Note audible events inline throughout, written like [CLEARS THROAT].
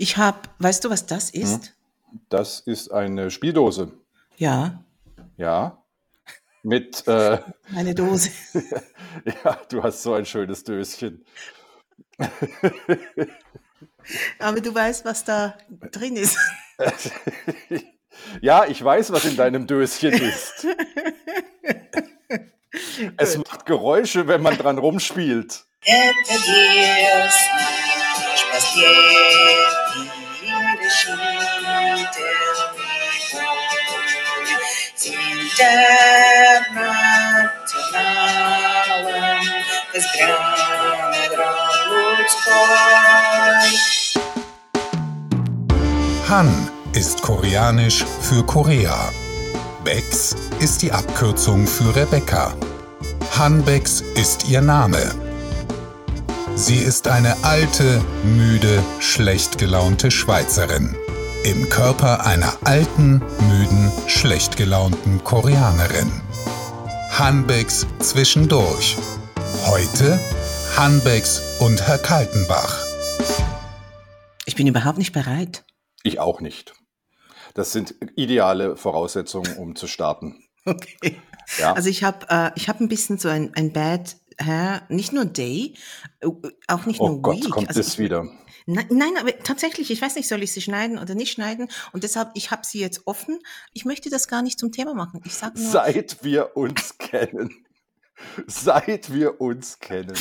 Ich habe, weißt du, was das Hm? ist? Das ist eine Spieldose. Ja, Ja. Mit, äh, [LAUGHS] meine Dose. [LAUGHS] ja, du hast so ein schönes Döschen. [LAUGHS] Aber du weißt, was da drin ist. Ja, ich weiß, was in deinem Döschen ist. Es Gut. macht Geräusche, wenn man dran rumspielt. интернационалом взглянет людской. Han ist koreanisch für Korea. Bex ist die Abkürzung für Rebecca. Han Bex ist ihr Name. Sie ist eine alte, müde, schlecht gelaunte Schweizerin. Im Körper einer alten, müden, schlecht gelaunten Koreanerin. Hanbecks zwischendurch. Heute Hanbecks und Herr Kaltenbach. Ich bin überhaupt nicht bereit. Ich auch nicht. Das sind ideale Voraussetzungen, um zu starten. [LAUGHS] Okay. Ja. Also ich habe äh, ich hab ein bisschen so ein, ein Bad Hair, nicht nur Day, äh, auch nicht oh nur Gott, Week. kommt also das wieder. Nein, nein, aber tatsächlich, ich weiß nicht, soll ich sie schneiden oder nicht schneiden? Und deshalb, ich habe sie jetzt offen. Ich möchte das gar nicht zum Thema machen. Ich sage nur, Seit wir uns kennen. Seit wir uns kennen.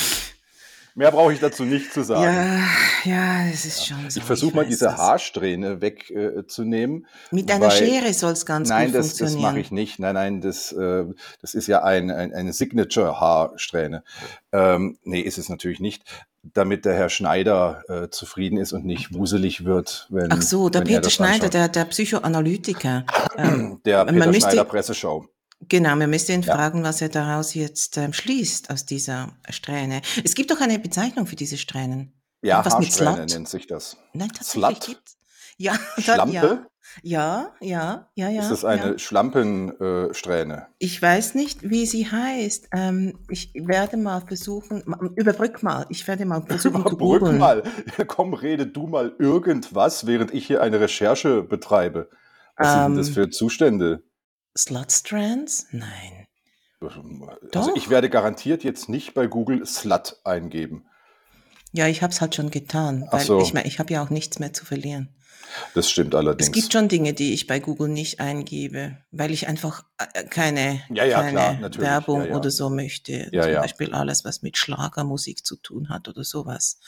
Mehr brauche ich dazu nicht zu sagen. ja, ja, es ist schon so. ich versuche mal diese das. Haarsträhne wegzunehmen. Mit einer weil- Schere soll es ganz Nein, gut das, das funktionieren. mache ich nicht. Nein, nein, das, äh, das ist ja ein, ein, eine Signature-Haarsträhne. Ähm, nee, ist es natürlich nicht, damit der Herr Schneider äh, zufrieden ist und nicht wuselig wird, wenn Ach so, der er Peter das Schneider, anschaut. der, der Psychoanalytiker. [CLEARS THROAT] ähm, der Peter Schneider Presseshow. Genau, man müsste ihn Ja. fragen, was er daraus jetzt ähm, schließt aus dieser Strähne. Es gibt doch eine Bezeichnung für diese Strähnen. Ja, Was mit Haarsträhne Slut? nennt sich das. Nein, tatsächlich Slut? gibt's. Ja, [LAUGHS] dann, Schlampe? ja, ja, ja, ja. ist das ja. eine Schlampensträhne? Äh, Strähne? Ich weiß nicht, wie sie heißt. Ähm, ich werde mal versuchen, ma- überbrück mal. Ich werde mal versuchen [LAUGHS] zu Überbrück googeln. mal. [LAUGHS] Komm, rede du mal irgendwas, während ich hier eine Recherche betreibe. Was sind denn das Ähm, für Zustände? Slut Strands? Nein. Also Doch. ich werde garantiert jetzt nicht bei Google Slut eingeben. Ja, ich habe es halt schon getan, Ach weil so. ich meine, ich habe ja auch nichts mehr zu verlieren. Das stimmt allerdings. Es gibt schon Dinge, die ich bei Google nicht eingebe, weil ich einfach äh, keine, Ja, ja, keine klar. Werbung Ja, oder so möchte. Zum. Beispiel alles, was mit Schlagermusik zu tun hat oder sowas.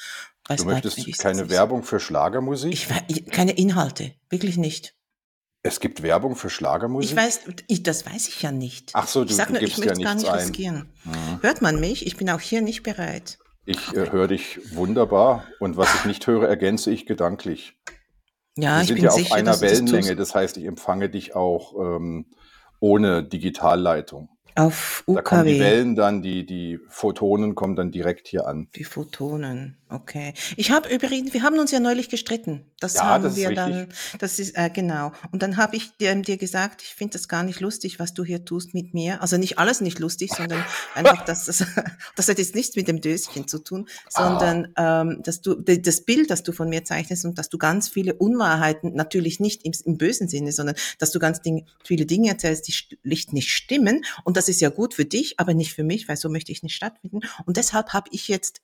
Bei du möchtest keine. Werbung für Schlagermusik? Ich, keine Inhalte, wirklich nicht. Es gibt Werbung für Schlagermusik? Ich weiß, ich, das weiß ich ja nicht. Ach so, du, ich sag du nur, ich gibst ja möchte es gar nicht ein. riskieren. Mhm. Hört man mich? Ich bin auch hier nicht bereit. Ich äh, höre dich wunderbar und was ich nicht höre, ergänze ich gedanklich. Ja, Wir ich sind bin ja auf sicher, einer du Wellenlänge, das heißt, ich empfange dich auch ähm, ohne Digitalleitung. Auf Da kommen die UKW. Wellen dann, die, die Photonen kommen dann direkt hier an. Die Photonen, okay. Ich habe übrigens, wir haben uns ja neulich gestritten. Das Ja, haben das ist wir richtig. dann, das ist, äh, genau. Und dann habe ich dir, dir gesagt, ich finde das gar nicht lustig, was du hier tust mit mir. Also nicht alles nicht lustig, sondern einfach, dass das, [LAUGHS] das hat jetzt nichts mit dem Döschen zu tun, sondern ähm, dass du d- das Bild, das du von mir zeichnest und dass du ganz viele Unwahrheiten, natürlich nicht im, im bösen Sinne, sondern dass du ganz Ding, viele Dinge erzählst, die schlicht nicht stimmen. Und das ist ja gut für dich, aber nicht für mich, weil so möchte ich nicht stattfinden. Und deshalb habe ich jetzt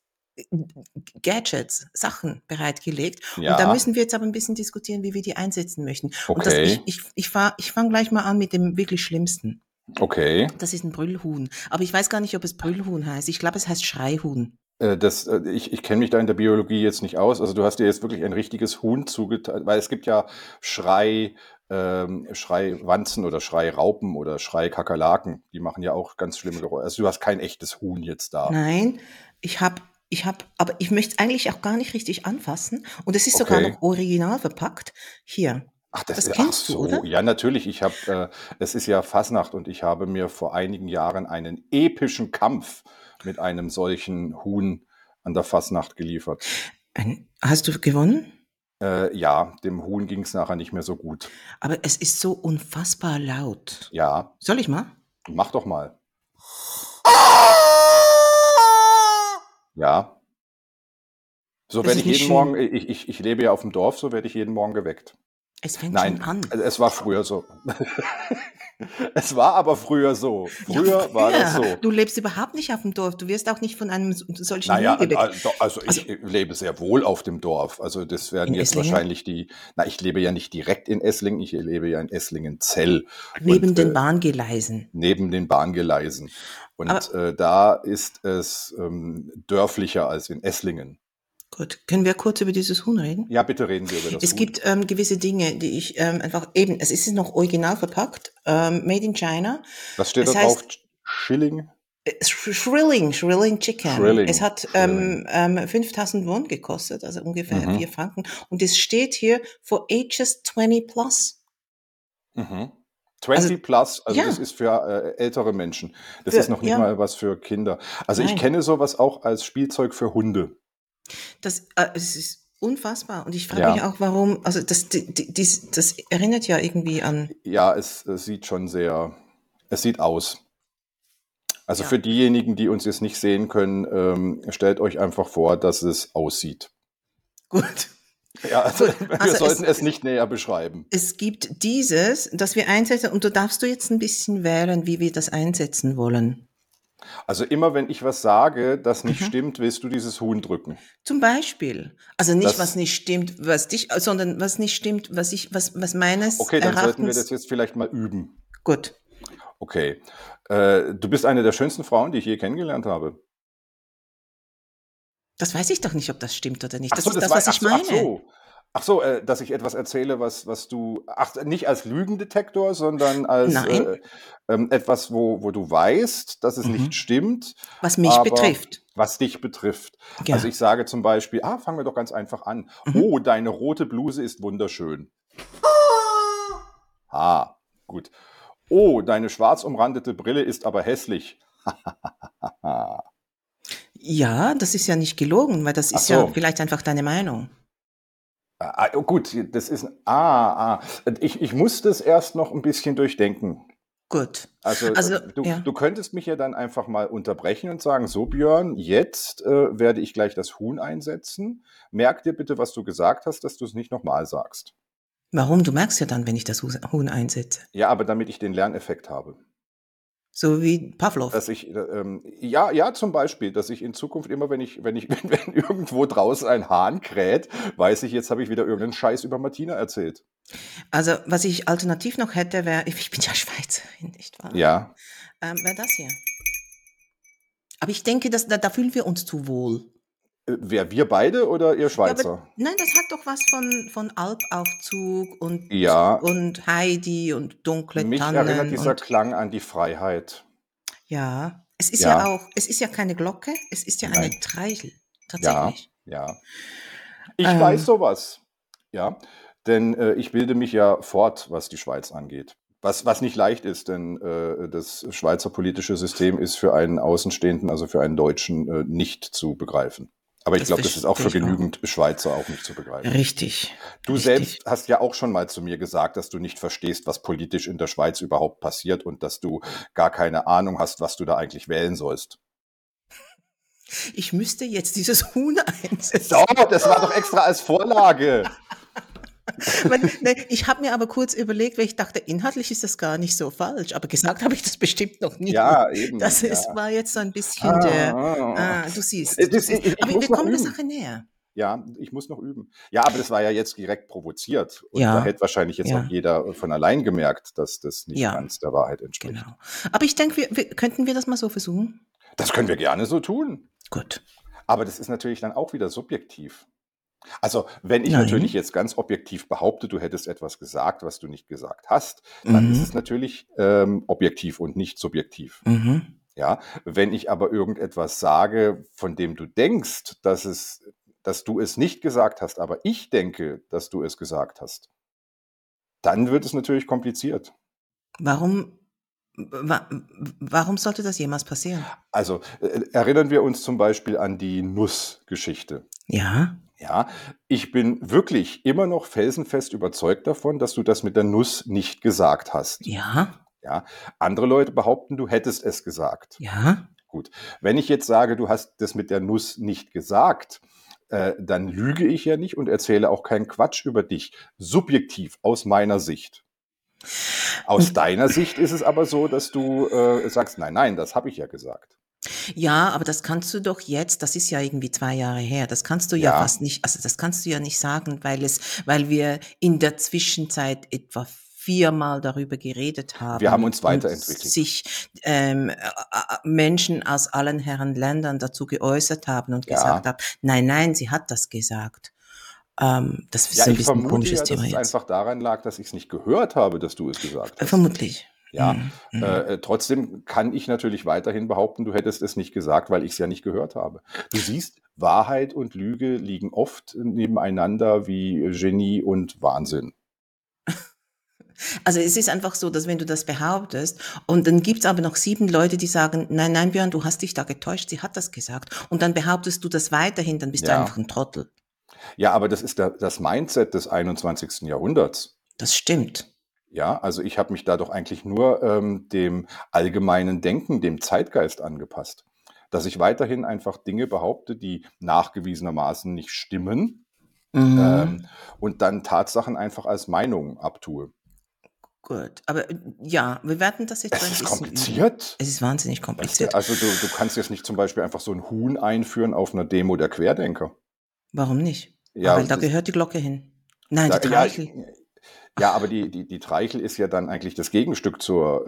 Gadgets, Sachen bereitgelegt. Ja. Und da müssen wir jetzt aber ein bisschen diskutieren, wie wir die einsetzen möchten. Und das, Okay. ich, ich, ich, fange gleich mal an mit dem wirklich Schlimmsten. Okay. Das ist ein Brüllhuhn. Aber ich weiß gar nicht, ob es Brüllhuhn heißt. Ich glaube, es heißt Schreihuhn. Äh, Das, äh, ich ich kenne mich da in der Biologie jetzt nicht aus. Also du hast dir jetzt wirklich ein richtiges Huhn zugeteilt, weil es gibt ja Schrei, ähm, Schreiwanzen oder Schreiraupen oder Schreikakerlaken. Die machen ja auch ganz schlimme Geräusche. Also du hast kein echtes Huhn jetzt da. Nein, ich habe, ich habe, aber ich möchte es eigentlich auch gar nicht richtig anfassen. Und es ist sogar Okay. noch original verpackt. Hier. Ach, das, Das ist- kennst ach du, so. oder? Ja, natürlich. Ich habe, äh, es ist ja Fasnacht und ich habe mir vor einigen Jahren einen epischen Kampf mit einem solchen Huhn an der Fasnacht geliefert. Hast du gewonnen? Äh, ja, dem Huhn ging es nachher nicht mehr so gut. Aber es ist so unfassbar laut. Ja, Soll ich mal? mach doch mal. Ja, So Das werde ist ich nicht jeden schön. Morgen, ich, ich, ich lebe ja auf dem Dorf, so werde ich jeden Morgen geweckt. Es fängt Nein, schon an. es war früher so. [LAUGHS] es war aber früher so. Ja, Früher war das so. Du lebst überhaupt nicht auf dem Dorf. Du wirst auch nicht von einem so- solchen Naja, also, also Also ich lebe sehr wohl auf dem Dorf. Also das werden jetzt Esslingen, wahrscheinlich die, na, ich lebe ja nicht direkt in Esslingen, ich lebe ja in Esslingen-Zell neben und den äh, Bahngeleisen. neben den Bahngeleisen. Und äh, da ist es ähm, dörflicher als in Esslingen. Gut, können wir kurz über dieses Huhn reden? Ja, bitte reden wir über das Es Huhn. gibt ähm, gewisse Dinge, die ich ähm, einfach eben, es ist noch original verpackt, ähm, made in China. Was steht da Es drauf? Schilling? äh, Sh- Shrilling, Shrilling Chicken. Es Schrilling. hat ähm, ähm, 5000 Won gekostet, also ungefähr Mhm. 4 Franken. Und es steht hier for ages 20 plus. Mhm. Also 20 plus, also das ja, ist für äh, ältere Menschen. Das ist für, noch nicht ja, mal was für Kinder. Also ich nein. kenne sowas auch als Spielzeug für Hunde. Das, äh, es ist unfassbar. Und ich frage mich Ja, auch, warum, also das, die, die, dies, das erinnert ja irgendwie an, ja, es, es sieht schon sehr, es sieht aus. Also ja, für diejenigen, die uns jetzt nicht sehen können, ähm, stellt euch einfach vor, dass es aussieht. gut. [LAUGHS] Ja, also Gut, [LAUGHS] wir also sollten es, es nicht näher beschreiben. es gibt dieses, das wir einsetzen, und du darfst du jetzt ein bisschen wählen, wie wir das einsetzen wollen. Also immer wenn ich was sage, das nicht Mhm. stimmt, willst du dieses Huhn drücken. Zum Beispiel. Also nicht, was Das, nicht stimmt, was dich, sondern was nicht stimmt, was ich, was, was meines okay, dann sollten wir das jetzt vielleicht mal üben. gut. Okay. Äh, du bist eine der schönsten Frauen, die ich je kennengelernt habe. Das weiß ich doch nicht, ob das stimmt oder nicht. Ach Das so, ist das das, war, was ach ich so, ach meine. so. Ach so, äh, dass ich etwas erzähle, was, was du, ach, nicht als Lügendetektor, sondern als äh, ähm, etwas, wo, wo du weißt, dass es Mhm. nicht stimmt, Was mich betrifft. was dich betrifft. Also Ja. ich sage zum Beispiel, ah, fangen wir doch ganz einfach an. Mhm. Oh, deine rote Bluse ist wunderschön. Ah, gut. Oh, deine schwarz umrandete Brille ist aber hässlich. [LAUGHS] Ja, das ist ja nicht gelogen, weil das ist ja so. vielleicht einfach deine Meinung. Ah, oh, gut, das ist. Ah, ah. Ich, ich muss das erst noch ein bisschen durchdenken. Gut. Also, Also, äh, du, ja. du könntest mich ja dann einfach mal unterbrechen und sagen: So, Björn, jetzt äh, werde ich gleich das Huhn einsetzen. Merk dir bitte, was du gesagt hast, dass du es nicht nochmal sagst. Warum? Du merkst ja dann, wenn ich das Hu- Huhn einsetze. Ja, aber damit ich den Lerneffekt habe. So wie Pavlov. Dass ich, äh, ähm, ja, ja, zum Beispiel, dass ich in Zukunft immer, wenn ich, wenn ich, [LAUGHS] wenn, wenn irgendwo draußen ein Hahn kräht, weiß ich, jetzt habe ich wieder irgendeinen Scheiß über Martina erzählt. Also, was ich alternativ noch hätte, wäre, [LAUGHS] ich bin ja Schweizerin, [LAUGHS] nicht wahr? Ja. Ähm, wäre das hier. Aber ich denke, dass, da, da fühlen wir uns zu wohl. Wer, wir beide oder ihr Ja, aber Schweizer? nein, das hat doch was von, von Alpaufzug und, Ja, und Heidi und dunkle mich erinnert Tannen dieser und Klang an die Freiheit. ja, es ist ja Ja, auch, es ist ja keine Glocke, es ist ja eine nein, Treichel, ja, tatsächlich. ja. Ich weiß Ähm, sowas. Ja, denn äh, ich bilde mich ja fort, was die Schweiz angeht. Was, was nicht leicht ist, denn äh, das Schweizer politische System ist für einen Außenstehenden, also für einen Deutschen, äh, nicht zu begreifen. Aber ich glaube, das ist auch für ich auch. genügend Schweizer auch nicht zu begreifen. Richtig, Du richtig. selbst hast ja auch schon mal zu mir gesagt, dass du nicht verstehst, was politisch in der Schweiz überhaupt passiert und dass du gar keine Ahnung hast, was du da eigentlich wählen sollst. Ich müsste jetzt dieses Huhn einsetzen. So, das war doch extra als Vorlage. [LAUGHS] [LAUGHS] Ne, ich habe mir aber kurz überlegt, weil ich dachte, inhaltlich ist das gar nicht so falsch, aber gesagt habe ich das bestimmt noch nie. Ja, eben. Das ist, Ja. war jetzt so ein bisschen der, Ah, ah, du siehst, das, siehst. ich, ich Aber wir kommen der. Sache näher. Ja, ich muss noch üben. Ja, aber das war ja jetzt direkt provoziert. Und da Ja, hätte wahrscheinlich jetzt auch ja, jeder von allein gemerkt, dass das nicht ja, ganz der Wahrheit entspricht. genau. Aber ich denke, wir, wir, könnten wir das mal so versuchen? Das können wir gerne so tun. Gut. Aber das ist natürlich dann auch wieder subjektiv. Also, wenn ich natürlich Nein. jetzt ganz objektiv behaupte, du hättest etwas gesagt, was du nicht gesagt hast, dann ist es Mhm. natürlich ähm, objektiv und nicht subjektiv. Mhm. Ja, wenn ich aber irgendetwas sage, von dem du denkst, dass es, dass du es nicht gesagt hast, aber ich denke, dass du es gesagt hast, dann wird es natürlich kompliziert. Warum, wa, warum sollte das jemals passieren? Also äh, erinnern wir uns zum Beispiel an die Nussgeschichte. Ja, Ja, ich bin wirklich immer noch felsenfest überzeugt davon, dass du das mit der Nuss nicht gesagt hast. ja, Ja, andere Leute behaupten, du hättest es gesagt. ja. Gut. Wenn ich jetzt sage, du hast das mit der Nuss nicht gesagt, äh, dann lüge ich ja nicht und erzähle auch keinen Quatsch über dich. Subjektiv, aus meiner Sicht. Aus deiner Sicht ist es aber so, dass du äh, sagst, nein, nein, das habe ich ja gesagt. Ja, aber das kannst du doch jetzt, das ist ja irgendwie zwei Jahre her, das kannst du ja, Ja. fast nicht, also das kannst du ja nicht sagen, weil es, weil wir in der Zwischenzeit etwa viermal darüber geredet haben. Wir haben uns weiterentwickelt. sich ähm, äh, äh, Menschen aus allen Herren Ländern dazu geäußert haben und Ja. gesagt haben, nein, nein, sie hat das gesagt. Ähm, das ist Ja, ein bisschen komisches ja, dass Thema es jetzt. einfach daran lag, dass ich es nicht gehört habe, dass du es gesagt hast. Vermutlich. Ja, Mhm, mhm. äh, äh, trotzdem kann ich natürlich weiterhin behaupten, du hättest es nicht gesagt, weil ich es ja nicht gehört habe. Du siehst, Wahrheit und Lüge liegen oft nebeneinander wie Genie und Wahnsinn. [LAUGHS] Also es ist einfach so, dass wenn du das behauptest und dann gibt's aber noch sieben Leute, die sagen, nein, nein, Björn, du hast dich da getäuscht, sie hat das gesagt. Und dann behauptest du das weiterhin, dann bist du Ja. einfach ein Trottel. Ja, aber das ist der, das Mindset des 21. Jahrhunderts. Das stimmt. Ja, also ich habe mich da doch eigentlich nur ähm, dem allgemeinen Denken, dem Zeitgeist angepasst. Dass ich weiterhin einfach Dinge behaupte, die nachgewiesenermaßen nicht stimmen Mhm. ähm, und dann Tatsachen einfach als Meinung abtue. Gut. Aber äh, ja, wir werden das jetzt Es ist bisschen üben. kompliziert. Es ist wahnsinnig kompliziert. also du, du kannst jetzt nicht zum Beispiel einfach so ein Huhn einführen auf einer Demo der Querdenker. Warum nicht? Ja, Weil da gehört die Glocke hin. Nein, Da, die Treichel. ja, aber die, die, die Treichel ist ja dann eigentlich das Gegenstück zur,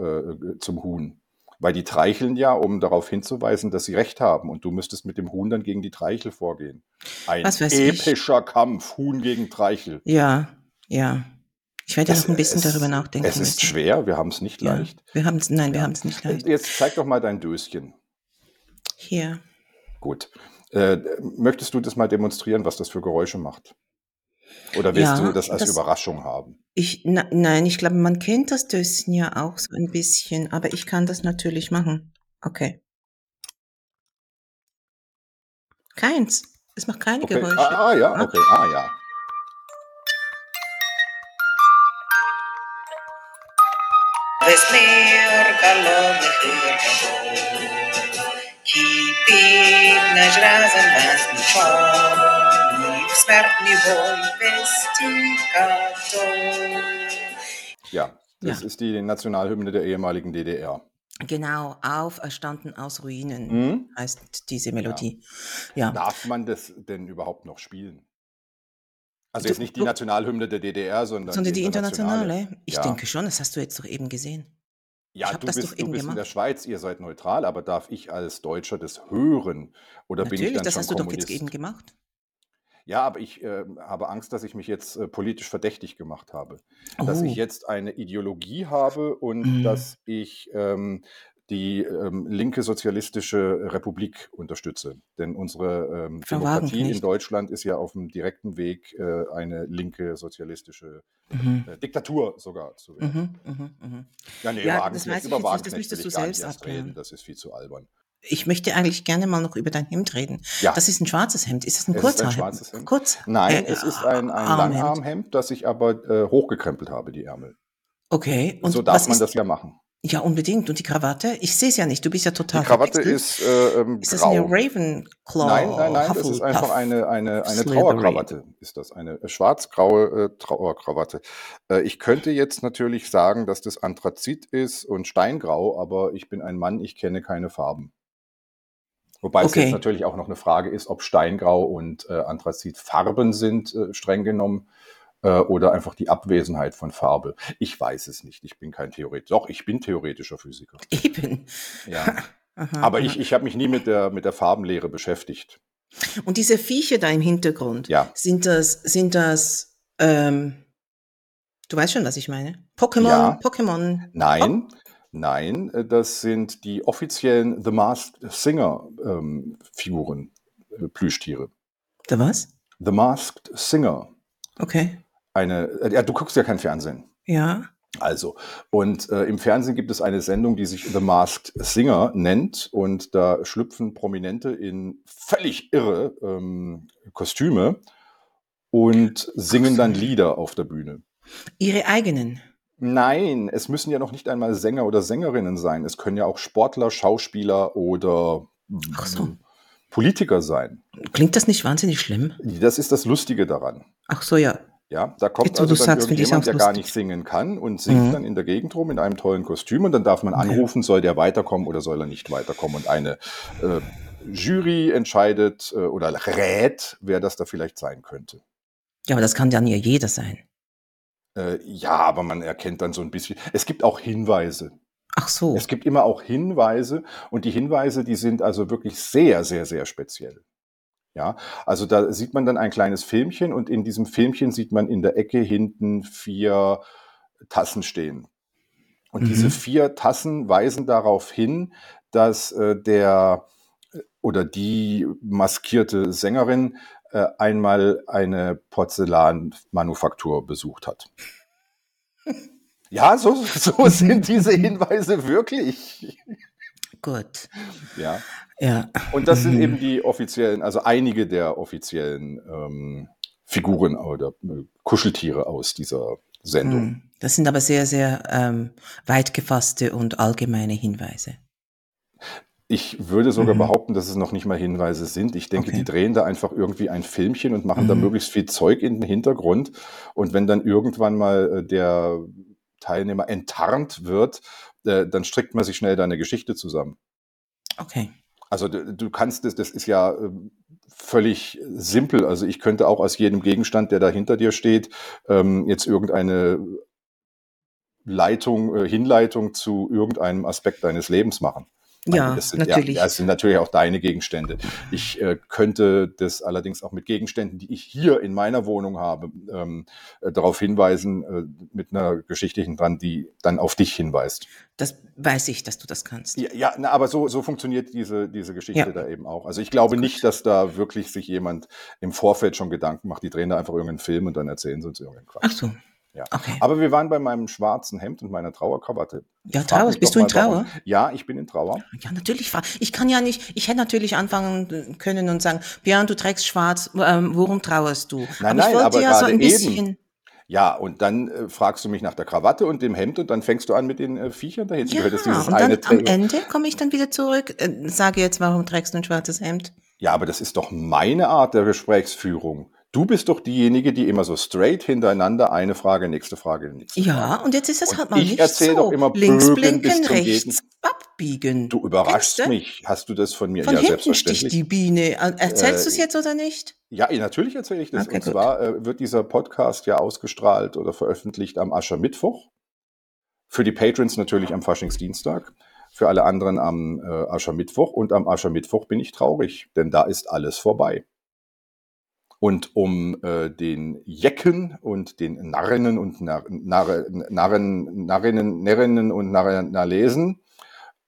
äh, zum Huhn. Weil die treicheln ja, um darauf hinzuweisen, dass sie recht haben. Und du müsstest mit dem Huhn dann gegen die Treichel vorgehen. Ein weiß ich. epischer Kampf, Huhn gegen Treichel. Ja, ja. Ich werde Es- noch ein bisschen es- darüber nachdenken. Es ist müssen. schwer, wir haben es nicht Ja. leicht. Wir haben es, nein, wir Ja. haben es nicht leicht. Jetzt zeig doch mal dein Döschen. Hier. Gut. Äh, möchtest du das mal demonstrieren, was das für Geräusche macht? Oder willst ja, du das als das, Überraschung haben? Ich, na, nein, ich glaube, man kennt das Döschen ja auch so ein bisschen, aber ich kann das natürlich machen. Okay. Keins. Es macht keine okay. Geräusche. Ah, ah, ja, ah. okay, ah ja. Desmior calor, desmior calor. верхов, Кипит наш разом вас мечом, И в смертный бой вести готов. Ja, das Ja. ist die Nationalhymne der ehemaligen DDR. Genau, auferstanden aus Ruinen Mhm. heißt diese Melodie. Ja. Darf man das denn überhaupt noch spielen? Also Du- jetzt nicht die du- Nationalhymne der DDR, sondern, Sondern die internationale? Ich ja. denke schon, das hast du jetzt doch eben gesehen. Ja, du das bist, du eben bist in der gemacht. Schweiz, ihr seid neutral, aber darf ich als Deutscher das hören? Oder bin ich Natürlich, dann das schon hast du doch jetzt eben gemacht. Ja, aber ich äh, habe Angst, dass ich mich jetzt äh, politisch verdächtig gemacht habe. Dass Oh. ich jetzt eine Ideologie habe und Mhm. dass ich ähm, die ähm, linke sozialistische Republik unterstütze. Denn unsere ähm, Demokratie in. Deutschland ist ja auf dem direkten Weg, äh, eine linke sozialistische Mhm. äh, Diktatur sogar zu werden. Mhm, mhm, mhm. Ja, nee, Ja, das weiß ich über jetzt nicht, das ich du selbst abklären. reden, das ist viel zu albern. Ich möchte eigentlich gerne mal noch über dein Hemd reden. Ja. Das ist ein schwarzes Hemd. Ist das ein Es ist ein Kurzhaarhemd? schwarzes Hemd. Kurz? Nein, äh, es ist ein, ein Armhemd. Langarmhemd, das ich aber äh, hochgekrempelt habe, die Ärmel. Okay. Und so darf man das ja machen. Ja, unbedingt. Und die Krawatte? Ich sehe es ja nicht. Du bist ja total Die Krawatte ist äh, ähm, Ist das grau. eine Ravenclaw? Nein, nein, nein, das ist Hufflepuff? einfach eine, eine, eine Slytherin. Trauerkrawatte. Ist das eine äh, schwarz-graue äh, Trauerkrawatte? Äh, ich könnte jetzt natürlich sagen, dass das Anthrazit ist und Steingrau, aber ich bin ein Mann, ich kenne keine Farben. Wobei es Okay. jetzt natürlich auch noch eine Frage ist, ob Steingrau und äh, Anthrazit Farben sind, äh, streng genommen, oder einfach die Abwesenheit von Farbe. Ich weiß es nicht. Ich bin kein Theoretiker. Doch, ich bin theoretischer Physiker. [LAUGHS] Eben. Ja. [LAUGHS] Aha, Aber aha. ich, ich habe mich nie mit der, mit der Farbenlehre beschäftigt. Und diese Viecher da im Hintergrund, Ja. sind das, sind das, ähm, du weißt schon, was ich meine? Pokémon, Ja. Pokémon. Nein, nein, äh, das sind die offiziellen The Masked Singer ähm, Figuren, äh, Plüschtiere. Da was? The Masked Singer. Okay. Eine, äh, ja, du guckst ja kein Fernsehen. Ja. Also, und äh, im Fernsehen gibt es eine Sendung, die sich The Masked Singer nennt und da schlüpfen Prominente in völlig irre ähm, Kostüme und singen dann Lieder auf der Bühne. Ihre eigenen. Nein, es müssen ja noch nicht einmal Sänger oder Sängerinnen sein. Es können ja auch Sportler, Schauspieler oder Ach so. Politiker sein. Klingt das nicht wahnsinnig schlimm? Das ist das Lustige daran. Ach so, ja. Ja, da kommt Jetzt, also dann sagst, irgendjemand, der gar nicht singen kann und singt Mhm. dann in der Gegend rum in einem tollen Kostüm und dann darf man anrufen, soll der weiterkommen oder soll er nicht weiterkommen und eine äh, Jury entscheidet äh, oder rät, wer das da vielleicht sein könnte. Ja, aber das kann ja nie jeder sein. Äh, ja, aber man erkennt dann so ein bisschen. Es gibt auch Hinweise. Ach so. Es gibt immer auch Hinweise und die Hinweise, die sind also wirklich sehr, sehr, sehr speziell. Ja, also da sieht man dann ein kleines Filmchen und in diesem Filmchen sieht man in der Ecke hinten vier Tassen stehen. Und diese Mhm. vier Tassen weisen darauf hin, dass äh, der äh, oder die maskierte Sängerin äh, einmal eine Porzellanmanufaktur besucht hat. [LAUGHS] Ja, so, so sind diese Hinweise wirklich. Gut. Ja. Ja. Und das sind Mhm. eben die offiziellen, also einige der offiziellen ähm, Figuren oder äh, Kuscheltiere aus dieser Sendung. Hm. Das sind aber sehr, sehr ähm, weit gefasste und allgemeine Hinweise. Ich würde sogar Mhm. behaupten, dass es noch nicht mal Hinweise sind. Ich denke, Okay. die drehen da einfach irgendwie ein Filmchen und machen da Mhm. möglichst viel Zeug in den Hintergrund. Und wenn dann irgendwann mal äh, der Teilnehmer enttarnt wird, äh, dann strickt man sich schnell da eine Geschichte zusammen. Okay. Also du, du kannst das, das ist ja ähm, völlig simpel. Also ich könnte auch aus jedem Gegenstand, der da hinter dir steht, ähm, jetzt irgendeine Leitung, äh, Hinleitung zu irgendeinem Aspekt deines Lebens machen. Meine, Ja, das sind, natürlich. Ja, das sind natürlich auch deine Gegenstände. Ich äh, könnte das allerdings auch mit Gegenständen, die ich hier in meiner Wohnung habe, ähm, äh, darauf hinweisen, äh, mit einer Geschichte dran, die dann auf dich hinweist. Das weiß ich, dass du das kannst. Ja, ja na, aber so, so funktioniert diese, diese Geschichte Ja. da eben auch. Also ich glaube nicht, dass da wirklich sich jemand im Vorfeld schon Gedanken macht. Die drehen da einfach irgendeinen Film und dann erzählen sie uns irgendeinen Quatsch. Ach so. Ja. Okay. Aber wir waren bei meinem schwarzen Hemd und meiner Trauerkrawatte. Ja, Trauer. Bist du in warum- Trauer? Ja, ich bin in Trauer. Ja, natürlich. Ich kann ja nicht, ich hätte natürlich anfangen können und sagen, Björn, du trägst schwarz, ähm, worum trauerst du? Nein, aber ich nein, wollte aber ja so ein bisschen, eben. Ja, und dann äh, fragst du mich nach der Krawatte und dem Hemd und dann fängst du an mit den äh, Viechern da hinten. ja, und dann eine am Ende komme ich dann wieder zurück, äh, sage jetzt, warum trägst du ein schwarzes Hemd? Ja, aber das ist doch meine Art der Gesprächsführung. Du bist doch diejenige, die immer so straight hintereinander eine Frage, nächste Frage, nächste Ja, Frage. und jetzt ist Und halt mal ich nicht erzähl so. doch immer Links blinken, bis zum rechts Gegen- abbiegen. Du überraschst mich. Hast du das von mir? Von ja, hinten sticht selbstverständlich. die Biene. Äh, Erzählst Äh, du es jetzt oder nicht? Ja, ja, natürlich erzähle ich das. Okay, und gut. zwar äh, wird dieser Podcast ja ausgestrahlt oder veröffentlicht am Aschermittwoch. Für die Patrons natürlich am Faschingsdienstag. Für alle anderen am äh, Aschermittwoch. Und am Aschermittwoch bin ich traurig, denn da ist alles vorbei. Und um äh, den Jecken und den Narrinnen und Nar Narre Narren, Narrinnen, Närrinnen und Narren, Narlesen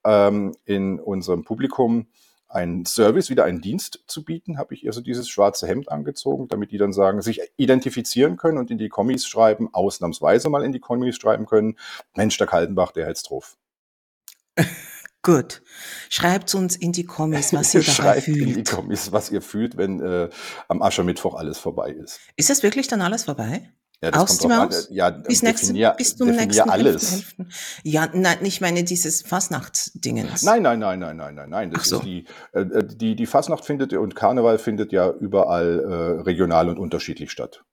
ähm, in unserem Publikum einen Service, wieder einen Dienst zu bieten, habe ich ihr so dieses schwarze Hemd angezogen, damit die dann sagen, sich identifizieren können und in die Kommis schreiben, ausnahmsweise mal in die Kommis schreiben können, Mensch, der Kaltenbach, der hält's drauf. [LAUGHS] Gut. Schreibt uns in die Kommis, was ihr [LAUGHS] dabei Schreibt in die fühlt. Kommis, was ihr fühlt, wenn äh, am Aschermittwoch alles vorbei ist. Ist das wirklich dann alles vorbei? Ja, Aus kommt Maus? An. Ja, Bis, nächste, bis zum nächsten alles. 11.11.. Ja, nein, ich meine dieses Fastnachtsdingens. Nein, nein, nein, nein, nein, nein, nein. Das Ach so. ist die, äh, die, die Fasnacht findet und Karneval findet ja überall äh, regional und unterschiedlich statt.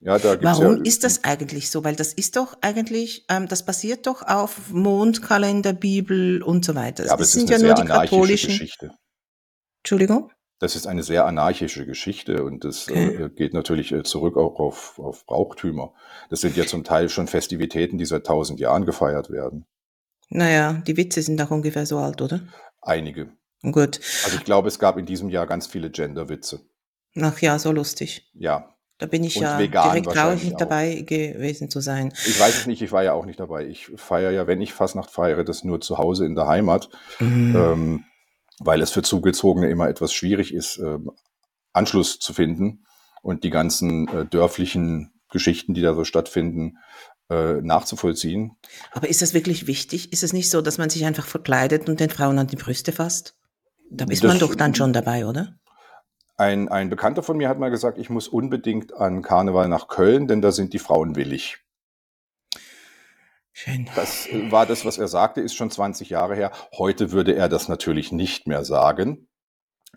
Ja, da gibt's Warum ja, ist das eigentlich so? Weil das ist doch eigentlich, ähm, das basiert doch auf Mondkalender, Bibel und so weiter. Ja, aber das es sind ist eine ja nur sehr die anarchische katholischen. Geschichte. Entschuldigung? Das ist eine sehr anarchische Geschichte und das Okay. äh, geht natürlich äh, zurück auch auf, auf Brauchtümer. Das sind ja zum Teil schon Festivitäten, die seit tausend Jahren gefeiert werden. Naja, die Witze sind auch ungefähr so alt, oder? Einige. Gut. Also ich glaube, es gab in diesem Jahr ganz viele Genderwitze. Ach ja, so lustig. Ja, Da bin ich ja direkt traurig, auch. dabei gewesen zu sein. ich weiß es nicht, ich war ja auch nicht dabei. Ich feiere ja, wenn ich Fastnacht feiere, das nur zu Hause in der Heimat. Mhm. ähm, weil es für Zugezogene immer etwas schwierig ist, ähm, Anschluss zu finden und die ganzen äh, dörflichen Geschichten, die da so stattfinden, äh, nachzuvollziehen. Aber ist das wirklich wichtig? Ist es nicht so, dass man sich einfach verkleidet und den Frauen an die Brüste fasst? Da ist Das- man doch dann schon dabei, oder? Ein, ein Bekannter von mir hat mal gesagt, ich muss unbedingt an Karneval nach Köln, denn da sind die Frauen willig. Schön. Das äh, war das, was er sagte, ist schon 20 Jahre her. Heute würde er das natürlich nicht mehr sagen.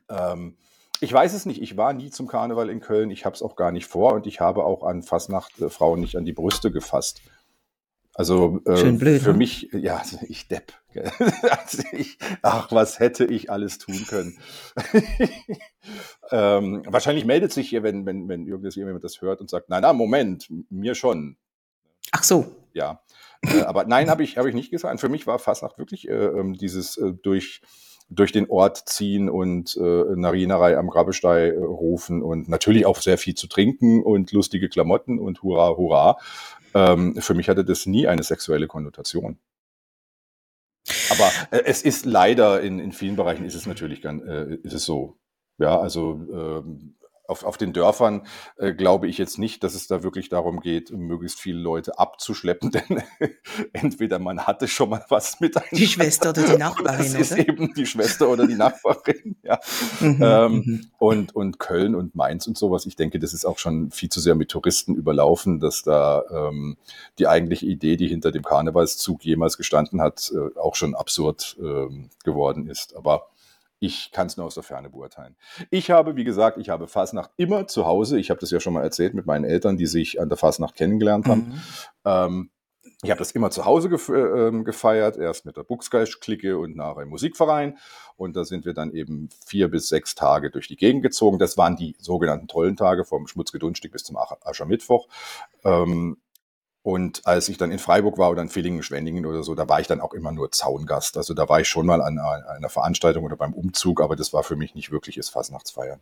Ähm, ich weiß es nicht. Ich war nie zum Karneval in Köln. Ich habe es auch gar nicht vor und ich habe auch an Fastnacht äh, Frauen nicht an die Brüste gefasst. Also äh, blöd, für ne? mich, ja, [LAUGHS] ich Depp. Also ich, ach, was hätte ich alles tun können? [LAUGHS] ähm, wahrscheinlich meldet sich hier, wenn, wenn, wenn irgendjemand das hört und sagt, nein, na, Moment, mir schon. Ach so. Ja. Äh, aber nein, habe ich, hab ich nicht gesagt. Für mich war Fastnacht wirklich äh, ähm, dieses äh, durch, durch den Ort ziehen und äh, Narinerei am Grabbestei äh, rufen und natürlich auch sehr viel zu trinken und lustige Klamotten und hurra, hurra. Ähm, für mich hatte das nie eine sexuelle Konnotation. Aber äh, es ist leider in, in vielen Bereichen ist es natürlich ganz, äh, ist es so. Ja, also ähm, auf, auf den Dörfern äh, glaube ich jetzt nicht, dass es da wirklich darum geht, möglichst viele Leute abzuschleppen, [LAUGHS] denn entweder man hatte schon mal was mit Die Schwester oder die [LAUGHS] Nachbarin, es ist oder? eben die Schwester oder die Nachbarin, [LAUGHS] ja. Mhm, Ähm, mhm. und, und Köln und Mainz und sowas, ich denke, das ist auch schon viel zu sehr mit Touristen überlaufen, dass da ähm, die eigentliche Idee, die hinter dem Karnevalszug jemals gestanden hat, äh, auch schon absurd ähm, geworden ist. Aber ich kann es nur aus der Ferne beurteilen. Ich habe, wie gesagt, ich habe Fasnacht immer zu Hause. Ich habe das ja schon mal erzählt mit meinen Eltern, die sich an der Fasnacht kennengelernt haben. Mhm. Ähm, ich habe das immer zu Hause gef äh, ähm, gefeiert, erst mit der Buchsgeist-Clique und nachher im Musikverein. Und da sind wir dann eben vier bis sechs Tage durch die Gegend gezogen. Das waren die sogenannten tollen Tage vom Schmutzgedunstig bis zum Ascher- Aschermittwoch. Ähm, und als ich dann in Freiburg war oder in Villingen, Schwenningen oder so, da war ich dann auch immer nur Zaungast. Also da war ich schon mal an einer einer Veranstaltung oder beim Umzug, aber das war für mich nicht wirkliches Fasnachtsfeiern.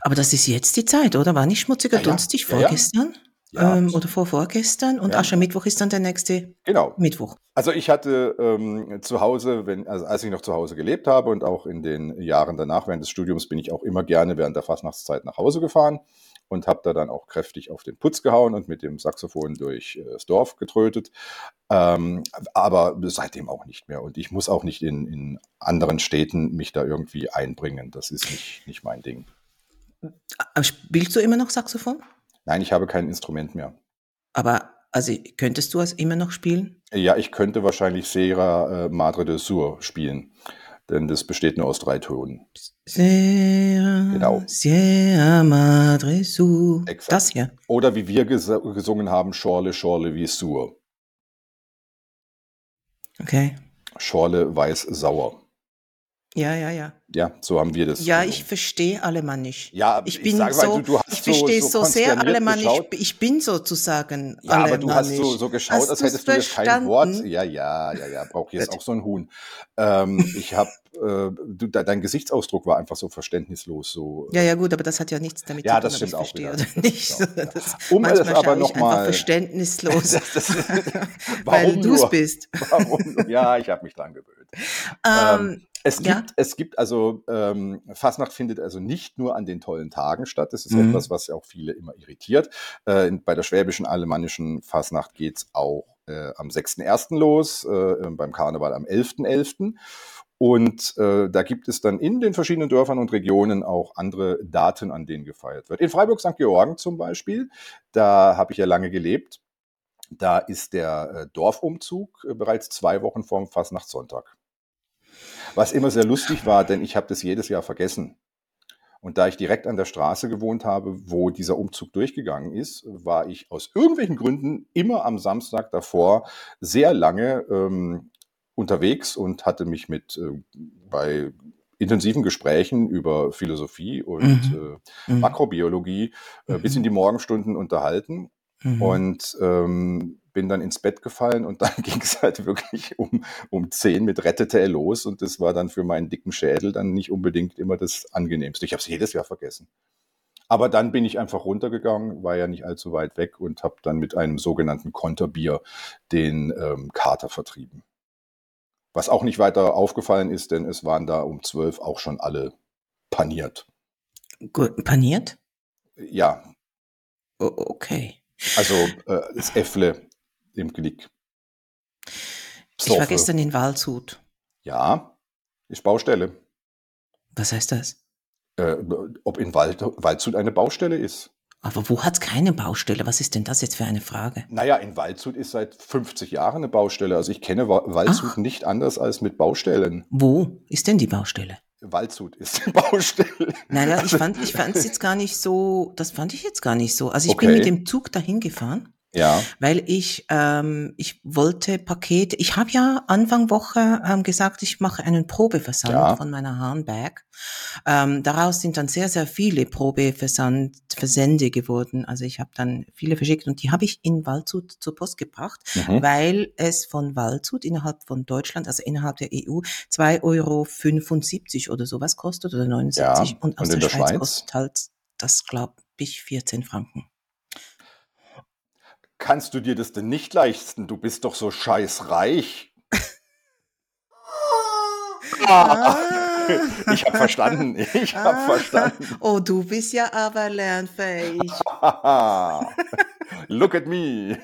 Aber das ist jetzt die Zeit, oder? War nicht schmutziger Ja. Dunstig Ja, ja. vorgestern? Ja. Ähm, oder vor vorgestern? Und Ja. Aschermittwoch ist dann der nächste Genau. Mittwoch. Also ich hatte ähm, zu Hause, wenn, also als ich noch zu Hause gelebt habe und auch in den Jahren danach während des Studiums bin ich auch immer gerne während der Fastnachtszeit nach Hause gefahren und habe da dann auch kräftig auf den Putz gehauen und mit dem Saxophon durch äh, das Dorf getrötet. Ähm, aber seitdem auch nicht mehr. Und ich muss auch nicht in, in anderen Städten mich da irgendwie einbringen. Das ist nicht, nicht mein Ding. Äh, Spielst du immer noch Saxophon? Nein, ich habe kein Instrument mehr. Aber also könntest du es immer noch spielen? Ja, ich könnte wahrscheinlich Sera äh, Madre de Sur spielen, denn das besteht nur aus drei Tönen. Sehr, Genau. sehr madre su. Exakt. Das hier. Oder wie wir ges gesungen haben, Schorle, Schorle wie Sur. Okay. Schorle, weiß, sauer. Ja, ja, ja. Ja, so haben wir das. Ja, gesungen. ich verstehe Alemannisch. Ja, Ich ich bin sage so, du- du ich so- verstehe so so, sehr konsterniert Alemannisch. geschaut. Ich bin sozusagen Ja, aber du hast Alemannisch. so, so geschaut, Hast als hättest du jetzt kein? Wort. Ja, ja, ja, ja, braucht jetzt auch so ein Huhn. Ähm, ich habe, äh, du, dein Gesichtsausdruck war einfach so verständnislos, so. Ja, ja, gut, aber das hat ja nichts damit Ja, zu tun, das ich stimmt auch verstehe wieder. [LAUGHS] oder nicht. Ja. Das, Um es manchmal aber ich noch mal- verständnislos, [LAUGHS] Das- das- [LAUGHS] weil warum du es bist. Warum? Ja, ich habe mich dran gewöhnt. Ähm, Es gibt, Ja. es gibt also, ähm, Fasnacht findet also nicht nur an den tollen Tagen statt. Das ist Mhm. etwas, was auch viele immer irritiert. Äh, bei der schwäbischen alemannischen Fasnacht geht's auch äh, am 6.1. los, äh, beim Karneval am 11.11. Und äh, da gibt es dann in den verschiedenen Dörfern und Regionen auch andere Daten, an denen gefeiert wird. In Freiburg St. Georgen zum Beispiel, da habe ich ja lange gelebt. Da ist der äh, Dorfumzug äh, bereits zwei Wochen vorm Fasnachtssonntag. Was immer sehr lustig war, denn ich habe das jedes Jahr vergessen. Und da ich direkt an der Straße gewohnt habe, wo dieser Umzug durchgegangen ist, war ich aus irgendwelchen Gründen immer am Samstag davor sehr lange ähm, unterwegs und hatte mich mit äh, bei intensiven Gesprächen über Philosophie und Mhm. äh, mhm, Makrobiologie äh, bis in die Morgenstunden unterhalten mhm. und ähm, bin dann ins Bett gefallen und dann [LAUGHS] ging es halt wirklich um, um 10 mit Rettete er los und das war dann für meinen dicken Schädel dann nicht unbedingt immer das Angenehmste. Ich habe es jedes Jahr vergessen. Aber dann bin ich einfach runtergegangen, war ja nicht allzu weit weg und habe dann mit einem sogenannten Konterbier den ähm, Kater vertrieben. Was auch nicht weiter aufgefallen ist, denn es waren da um 12 auch schon alle paniert. Gut, paniert? Ja, okay. also äh, das Äffle im Genick. Ich war gestern in Waldshut. Ja, ist Baustelle. Was heißt das? Äh, ob in Wald, Waldshut eine Baustelle ist? Aber wo hat's keine Baustelle? Was ist denn das jetzt für eine Frage? Naja, in Waldshut ist seit 50 Jahren eine Baustelle. Also ich kenne Wa- Waldshut Ach. nicht anders als mit Baustellen. Wo ist denn die Baustelle? Waldshut ist die [LAUGHS] Baustelle. Nein, ja, ich Also, fand ich fand's jetzt gar nicht so das fand ich jetzt gar nicht so. Also, ich bin mit okay. dem Zug dahin gefahren, Ja, weil ich ähm, ich wollte Pakete ich habe ja Anfang Woche, ähm, gesagt, ich mache einen Probeversand ja. von meiner Handbag. Ähm, daraus sind dann sehr, sehr viele Probeversand Versände geworden. Also, ich habe dann viele verschickt und die habe ich in Waldshut zur Post gebracht, Mhm. weil es von Waldshut innerhalb von Deutschland, also innerhalb der EU, 2,75 € oder sowas kostet oder 79 Ja, und aus und der der Schweiz Schweiz? kostet halt das, glaube ich, 14 Franken. Kannst du dir das denn nicht leisten? Du bist doch so scheißreich. Ah, Ah. [LAUGHS] ich habe verstanden. Ich habe Ah. verstanden. Oh, du bist ja aber lernfähig. [LAUGHS] [LAUGHS] Look at me.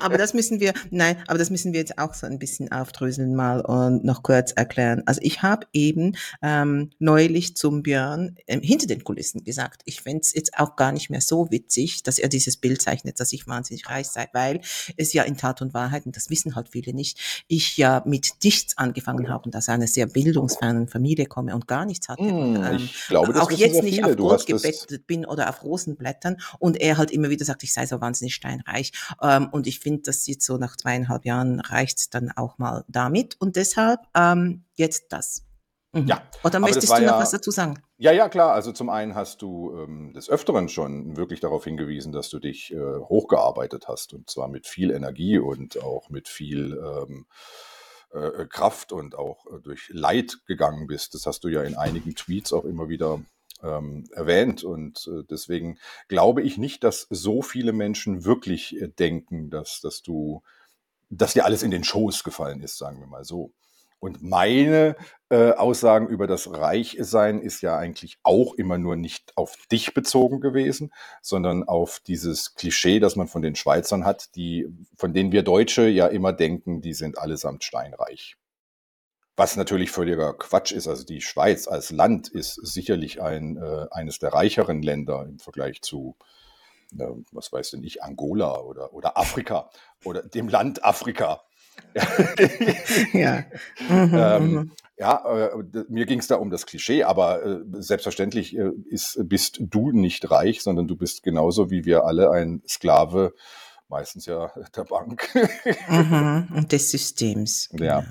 Aber das müssen wir, nein, aber das müssen wir jetzt auch so ein bisschen aufdröseln mal und noch kurz erklären. Also ich habe eben ähm, neulich zum Björn ähm, hinter den Kulissen gesagt, ich fände es jetzt auch gar nicht mehr so witzig, dass er dieses Bild zeichnet, dass ich wahnsinnig reich sei, weil es ja in Tat und Wahrheit, und das wissen halt viele nicht, ich ja mit nichts angefangen habe und aus einer sehr bildungsfernen Familie komme und gar nichts hatte. Und, Hm, ähm, ich glaube, das auch jetzt nicht viele. auf Brot gebettet bin oder auf Rosenblättern und er halt immer wieder sagt, ich sei so wahnsinnig steinreich. Ähm, und ich finde, das jetzt so nach zweieinhalb Jahren reicht dann auch mal damit und deshalb ähm, jetzt das. Mhm. Ja, Oder möchtest du noch ja- was dazu sagen? Ja, ja, klar. Also zum einen hast du ähm, des Öfteren schon wirklich darauf hingewiesen, dass du dich äh, hochgearbeitet hast und zwar mit viel Energie und auch mit viel ähm, äh, Kraft und auch äh, durch Leid gegangen bist. Das hast du ja in einigen Tweets auch immer wieder ähm, erwähnt und äh, deswegen glaube ich nicht, dass so viele Menschen wirklich äh, denken, dass, dass du, dass dir alles in den Schoß gefallen ist, sagen wir mal so. Und meine äh, Aussagen über das Reichsein ist ja eigentlich auch immer nur nicht auf dich bezogen gewesen, sondern auf dieses Klischee, das man von den Schweizern hat, die, von denen wir Deutsche ja immer denken, die sind allesamt steinreich. Was natürlich völliger Quatsch ist. Also die Schweiz als Land ist sicherlich ein, äh, eines der reicheren Länder im Vergleich zu, äh, was weiß denn ich, Angola oder, oder Afrika oder dem Land Afrika. Ja. [LAUGHS] Mhm, Ähm, mhm. Ja, äh, mir ging es da um das Klischee, aber äh, selbstverständlich äh, ist, bist du nicht reich, sondern du bist genauso wie wir alle ein Sklave, meistens ja der Bank. Mhm. Und des Systems. Ja.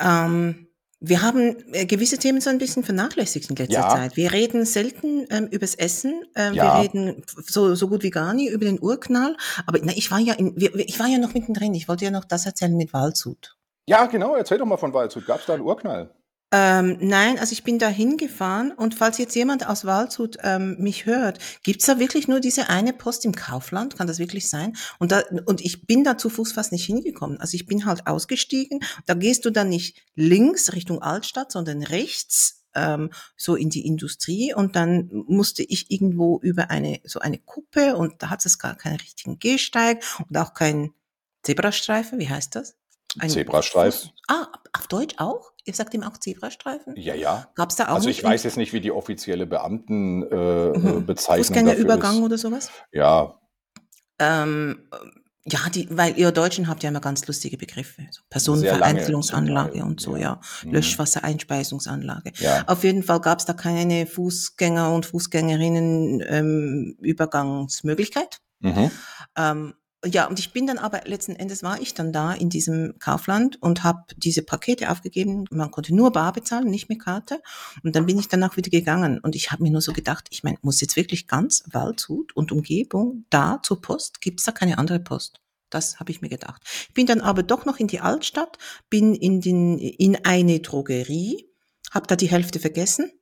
Ähm, wir haben äh, gewisse Themen so ein bisschen vernachlässigt in letzter Ja. Zeit. Wir reden selten ähm, übers Essen. Ähm, Ja. Wir reden so, so gut wie gar nie über den Urknall. Aber na, ich war ja in, ich war ja noch mittendrin. Ich wollte ja noch das erzählen mit Waldshut. ja, genau, erzähl doch mal von Waldshut. Gab es da einen Urknall? Ähm, nein, also ich bin da hingefahren und falls jetzt jemand aus Waldshut ähm, mich hört, gibt's da wirklich nur diese eine Post im Kaufland? Kann das wirklich sein? Und, da, und ich bin da zu Fuß fast nicht hingekommen. Also ich bin halt ausgestiegen. Da gehst du dann nicht links Richtung Altstadt, sondern rechts ähm, so in die Industrie und dann musste ich irgendwo über eine so eine Kuppe und da hat es gar keinen richtigen Gehsteig und auch keinen Zebrastreifen. Wie heißt das? Ein Zebrastreifen. Ah, auf Deutsch auch? Ihr sagt ihm auch Zebrastreifen? Ja, ja. Gab's da auch Also ich weiß jetzt nicht, wie die offizielle Beamtenbezeichnung äh, Mhm. Bezeichnung Fußgängerübergang ist. oder sowas? Ja, Ähm, ja, die, weil ihr Deutschen habt ja immer ganz lustige Begriffe. So Personenvereinzelungsanlage und so, ja. ja. Mhm. Löschwassereinspeisungsanlage. ja. Auf jeden Fall gab's da keine Fußgänger- und Fußgängerinnen ähm. Mhm. Ähm, ja, und ich bin dann aber letzten Endes war ich dann da in diesem Kaufland und habe diese Pakete aufgegeben. Man konnte nur bar bezahlen, nicht mit Karte. Und dann bin ich danach wieder gegangen und ich habe mir nur so gedacht, ich meine, muss jetzt wirklich ganz Waldshut und Umgebung da zur Post? Gibt's da keine andere Post? Das habe ich mir gedacht. Ich bin dann aber doch noch in die Altstadt, bin in, den, in eine Drogerie, habe da die Hälfte vergessen,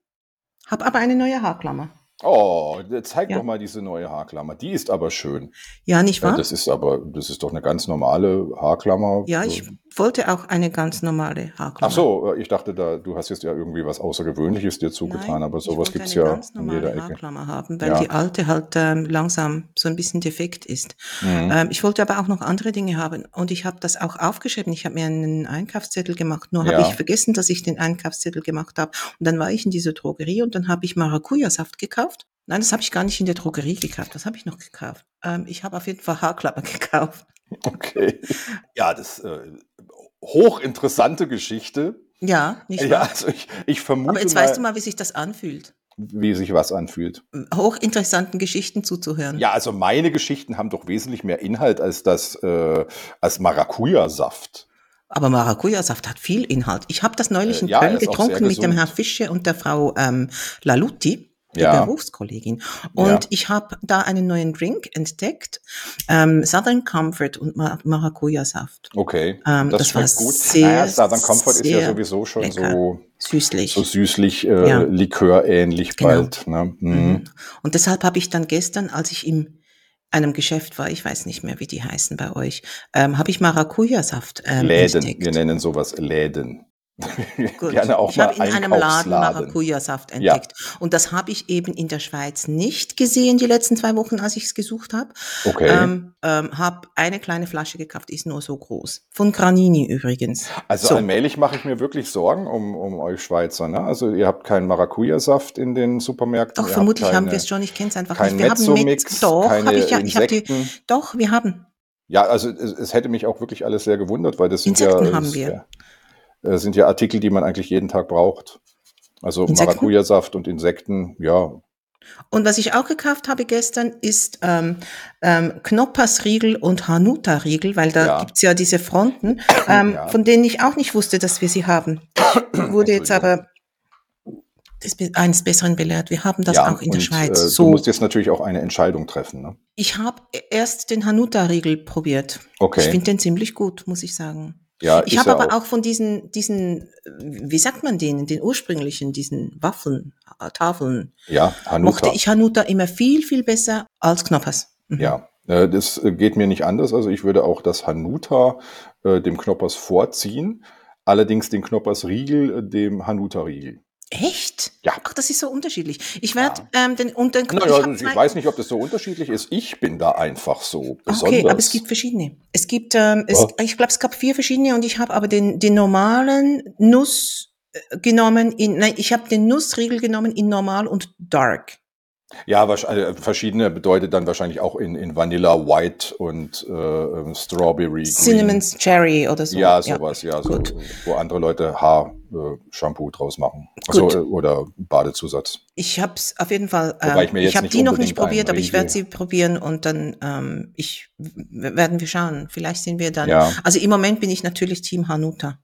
habe aber eine neue Haarklammer. Oh, zeig Ja. doch mal diese neue Haarklammer. Die ist aber schön. Ja, nicht Ja, wahr? das ist aber, das ist doch eine ganz normale Haarklammer. Ja, ich wollte auch eine ganz normale Haarklammer. Ach so, ich dachte, da, du hast jetzt ja irgendwie was Außergewöhnliches dir zugetan, Nein, aber sowas gibt's eine ja ganz in jeder Ecke. Haarklammer haben, weil Ja. die alte halt ähm, langsam so ein bisschen defekt ist. Mhm. Ähm, ich wollte aber auch noch andere Dinge haben und ich habe das auch aufgeschrieben. Ich habe mir einen Einkaufszettel gemacht, nur habe Ja. ich vergessen, dass ich den Einkaufszettel gemacht habe. Und dann war ich in dieser Drogerie und dann habe ich Maracuja-Saft gekauft. Nein, das habe ich gar nicht in der Drogerie gekauft. Was habe ich noch gekauft? Ähm, ich habe auf jeden Fall Haarklammer [LAUGHS] gekauft. Okay. Ja, das äh, hochinteressante Geschichte. Ja, nicht Ja, wahr? also ich, ich vermute Aber jetzt mal, weißt du mal, wie sich das anfühlt, wie sich was anfühlt. hochinteressanten Geschichten zuzuhören. Ja, also meine Geschichten haben doch wesentlich mehr Inhalt als das, äh, als Maracuja-Saft. Aber Maracuja-Saft hat viel Inhalt. Ich habe das neulich Äh, in ja, Köln getrunken mit dem. Herrn Fische und der Frau ähm, Laluti, die Ja. Berufskollegin. Und Ja. ich habe da einen neuen Drink entdeckt, ähm, Southern Comfort und Ma Maracuja-Saft. Okay, Ähm, das, das war gut. sehr, naja, Southern Comfort ist ja sowieso schon lecker. so, Süßlich. so süßlich, äh, Ja. likörähnlich Genau. bald. Ne? Mhm. Mhm. Und deshalb habe ich dann gestern, als ich in einem Geschäft war, ich weiß nicht mehr, wie die heißen bei euch, ähm, habe ich Maracuja-Saft ähm, Läden, entdeckt. wir nennen sowas Läden. Gut. Gerne auch ich habe in einem Laden. Maracuja-Saft Ja. entdeckt. Und das habe ich eben in der Schweiz nicht gesehen, die letzten zwei Wochen, als ich es gesucht habe. Okay. Ähm, ähm, habe eine kleine Flasche gekauft, ist nur so groß. Von Granini übrigens. Also so. allmählich mache ich mir wirklich Sorgen um, um euch Schweizer. Ne? Also ihr habt keinen Maracuja-Saft in den Supermärkten. Doch, vermutlich habt haben keine, wir es schon, ich kenne es einfach kein nicht. Wir haben Mezzo-Mix, doch, keine habe ich ja, ich habe die, doch, wir haben. Ja, also es, es hätte mich auch wirklich alles sehr gewundert, weil das sind Insekten ja, haben wir. ja, sind ja Artikel, die man eigentlich jeden Tag braucht. Also? Maracuja-Saft und Insekten, ja. Und was ich auch gekauft habe gestern, ist ähm, ähm, Knoppers-Riegel und Hanuta-Riegel, weil da Ja. gibt's ja diese Fronten, [CLEARS THROAT] ähm, Ja. von denen ich auch nicht wusste, dass wir sie haben. Ich [CLEARS THROAT] wurde jetzt aber des, eines Besseren belehrt. Wir haben das ja, auch in der und, Schweiz. Äh, Du so, musst jetzt natürlich auch eine Entscheidung treffen. Ne? ich habe erst den Hanuta-Riegel probiert. Okay. Ich finde den ziemlich gut, muss ich sagen. Ja, Ich habe aber auch von diesen, diesen, wie sagt man denen, den ursprünglichen, diesen Waffeln, äh, Tafeln, Ja, Hanuta. mochte ich Hanuta immer viel, viel besser als Knoppers. Mhm. Ja, äh, das äh, geht mir nicht anders. Also ich würde auch das Hanuta äh, dem Knoppers vorziehen, allerdings den Knoppers Riegel äh, dem Hanuta Riegel. Echt? Ja. Ach, das ist so unterschiedlich. Ich werde ähm, den und den Naja, ich, zwei- weiß nicht, ob das so unterschiedlich ist. Ich bin da einfach so besonders. Okay, aber es gibt verschiedene. Es gibt, ähm, es, Ja. ich glaube, es gab vier verschiedene und ich habe aber den, den normalen Nuss äh, genommen in, nein, ich habe den Nussriegel genommen in normal und dark. ja, wahrscheinlich, äh, verschiedene bedeutet dann wahrscheinlich auch in, in Vanilla White und äh, ähm, Strawberry. Green. Cinnamon Cherry oder so. Ja, sowas, ja, so, Gut. wo andere Leute Haar-Shampoo draus machen. Also, äh, oder Badezusatz. Ich habe es auf jeden Fall. Ähm, ich mir ich habe die noch nicht probiert, aber ich werde sie probieren und dann ähm, ich werden wir schauen. Vielleicht sind wir dann. Ja. Also im Moment bin ich natürlich Team Hanuta.